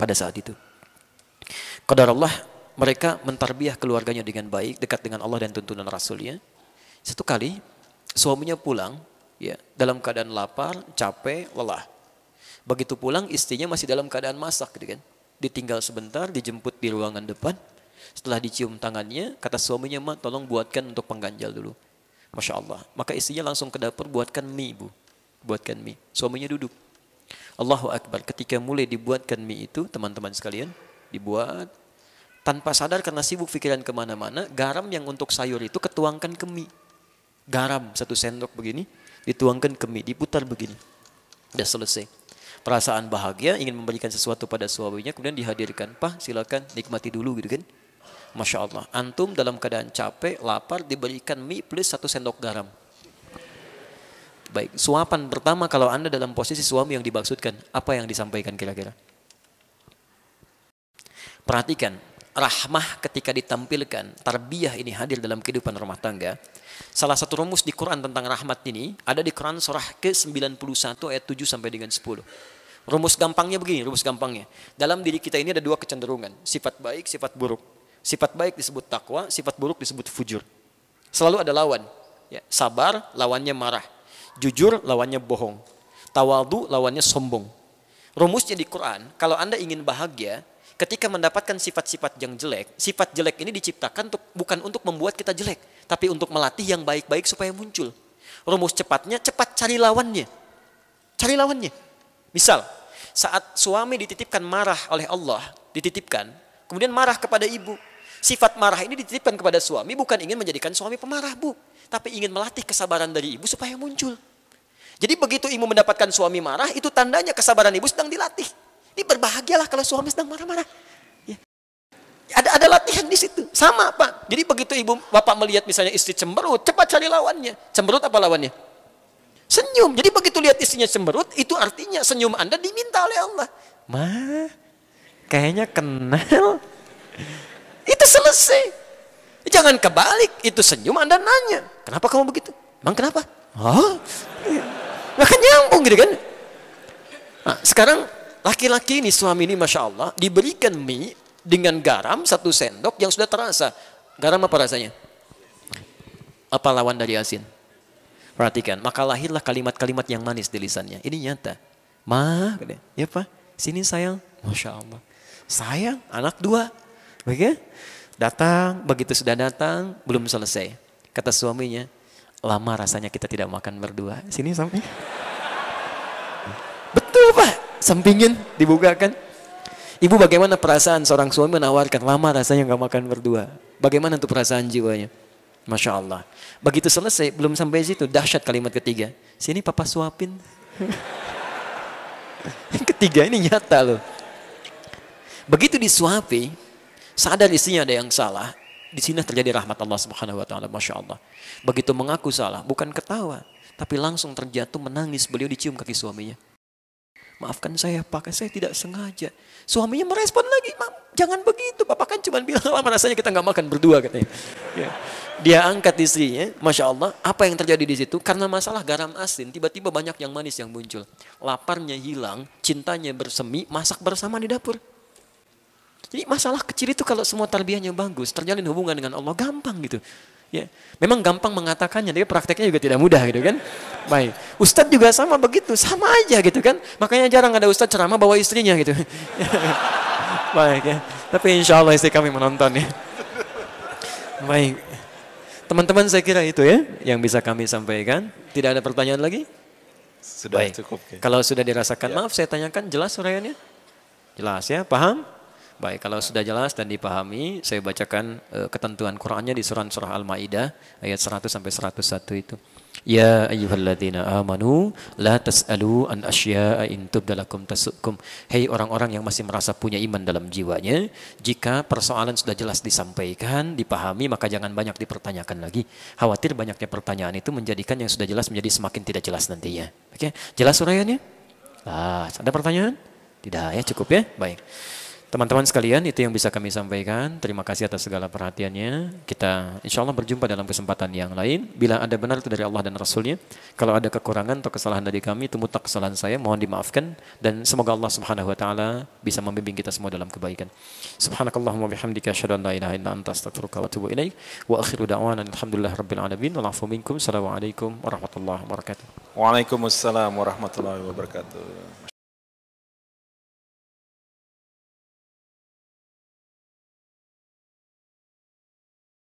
pada saat itu. Qadar Allah mereka mentarbiah keluarganya dengan baik, dekat dengan Allah dan tuntunan Rasulnya. Satu kali suaminya pulang, ya dalam keadaan lapar, capek, lelah. Begitu pulang istrinya masih dalam keadaan masak, gitu kan? Ditinggal sebentar, dijemput di ruangan depan. Setelah dicium tangannya, kata suaminya, "Ma, tolong buatkan untuk pengganjal dulu." Masya Allah. Maka istrinya langsung ke dapur buatkan mie, Bu. Buatkan mie. Suaminya duduk. Allahu Akbar. Ketika mulai dibuatkan mie itu, teman-teman sekalian, dibuat tanpa sadar karena sibuk pikiran ke mana-mana garam yang untuk sayur itu ketuangkan ke mie Garam satu sendok begini, dituangkan ke mie, diputar begini. Sudah selesai. Perasaan bahagia ingin memberikan sesuatu pada suaminya, kemudian dihadirkan. Pak silakan nikmati dulu gitu kan. Masya Allah. Antum dalam keadaan capek, lapar, diberikan mie plus satu sendok garam. Baik, suapan pertama kalau Anda dalam posisi suami yang dimaksudkan, apa yang disampaikan kira-kira? Perhatikan, rahmah ketika ditampilkan, tarbiyah ini hadir dalam kehidupan rumah tangga. Salah satu rumus di Quran tentang rahmat ini ada di Quran surah ke-91 ayat 7 sampai dengan 10. Rumus gampangnya begini, rumus gampangnya. Dalam diri kita ini ada dua kecenderungan, sifat baik, sifat buruk. Sifat baik disebut takwa, sifat buruk disebut fujur. Selalu ada lawan. Ya, sabar, lawannya marah. Jujur, lawannya bohong. Tawadu, lawannya sombong. Rumusnya di Quran, kalau Anda ingin bahagia, ketika mendapatkan sifat-sifat yang jelek, sifat jelek ini diciptakan untuk, bukan untuk membuat kita jelek, tapi untuk melatih yang baik-baik supaya muncul. Rumus cepatnya, cepat cari lawannya. Cari lawannya. Misal, saat suami dititipkan marah oleh Allah, dititipkan, kemudian marah kepada ibu. Sifat marah ini dititipkan kepada suami bukan ingin menjadikan suami pemarah, Bu. Tapi ingin melatih kesabaran dari ibu supaya muncul. Jadi begitu ibu mendapatkan suami marah, itu tandanya kesabaran ibu sedang dilatih. Ini berbahagialah kalau suami sedang marah-marah. Ya. Ada ada latihan di situ. Sama, Pak. Jadi begitu ibu bapak melihat misalnya istri cemberut, cepat cari lawannya. Cemberut apa lawannya? Senyum. Jadi begitu lihat istrinya cemberut, itu artinya senyum Anda diminta oleh Allah. Ma, kayaknya kenal. Itu selesai. Jangan kebalik, itu senyum Anda nanya. Kenapa kamu begitu? Bang kenapa? Oh, nggak kan nyambung gitu kan? Nah, sekarang laki-laki ini suami ini masya Allah diberikan mie dengan garam satu sendok yang sudah terasa. Garam apa rasanya? Apa lawan dari asin? Perhatikan, maka lahirlah kalimat-kalimat yang manis di lisannya. Ini nyata. Ma, ya pak, sini sayang. Masya Allah. Sayang, anak dua. Begitu? Datang, begitu sudah datang, belum selesai. Kata suaminya, lama rasanya kita tidak makan berdua. Sini sampai. Betul pak, sampingin, dibukakan. Ibu bagaimana perasaan seorang suami menawarkan lama rasanya nggak makan berdua. Bagaimana tuh perasaan jiwanya? Masya Allah. Begitu selesai, belum sampai situ, dahsyat kalimat ketiga. Sini papa suapin. ketiga ini nyata loh. Begitu disuapi, sadar istrinya ada yang salah, di sini terjadi rahmat Allah Subhanahu wa taala, Masya Allah. Begitu mengaku salah, bukan ketawa, tapi langsung terjatuh menangis beliau dicium kaki suaminya. Maafkan saya Pak, saya tidak sengaja. Suaminya merespon lagi, jangan begitu. Bapak kan cuma bilang lama rasanya kita nggak makan berdua katanya. Ya. Dia angkat istrinya, Masya Allah. Apa yang terjadi di situ? Karena masalah garam asin, tiba-tiba banyak yang manis yang muncul. Laparnya hilang, cintanya bersemi, masak bersama di dapur. Jadi masalah kecil itu kalau semua tarbiyahnya bagus, terjalin hubungan dengan Allah gampang gitu. Ya, memang gampang mengatakannya, tapi prakteknya juga tidak mudah gitu kan. Baik, Ustadz juga sama begitu, sama aja gitu kan. Makanya jarang ada Ustadz ceramah bawa istrinya gitu. Baik ya, tapi insya Allah istri kami menonton ya. Baik, teman-teman saya kira itu ya yang bisa kami sampaikan. Tidak ada pertanyaan lagi? Sudah Baik. cukup. Kalau sudah dirasakan, Ya. maaf saya tanyakan jelas uraiannya? Jelas ya, paham? Baik, kalau sudah jelas dan dipahami, saya bacakan eh, ketentuan Qur'annya di surah surah Al-Maidah ayat 100 sampai 101 itu. Ya ayyuhalladzina amanu la tas'alu an asya'a in tubdalakum tasukum. Hei orang-orang yang masih merasa punya iman dalam jiwanya, jika persoalan sudah jelas disampaikan, dipahami, maka jangan banyak dipertanyakan lagi. Khawatir banyaknya pertanyaan itu menjadikan yang sudah jelas menjadi semakin tidak jelas nantinya. Oke, jelas uraiannya? Ah, ada pertanyaan? Tidak ya, cukup ya. Baik. Teman-teman sekalian, itu yang bisa kami sampaikan. Terima kasih atas segala perhatiannya. Kita insya Allah berjumpa dalam kesempatan yang lain. Bila ada benar itu dari Allah dan Rasulnya. Kalau ada kekurangan atau kesalahan dari kami, itu mutlak kesalahan saya. Mohon dimaafkan. Dan semoga Allah subhanahu wa ta'ala bisa membimbing kita semua dalam kebaikan. Subhanakallahumma bihamdika asyhadu an la ilaha illa anta astaghfiruka wa atubu ilaik. Wa akhiru da'wana alhamdulillah rabbil alamin. Wal afu minkum. Assalamualaikum warahmatullahi wabarakatuh. Waalaikumsalam warahmatullahi wabarakatuh.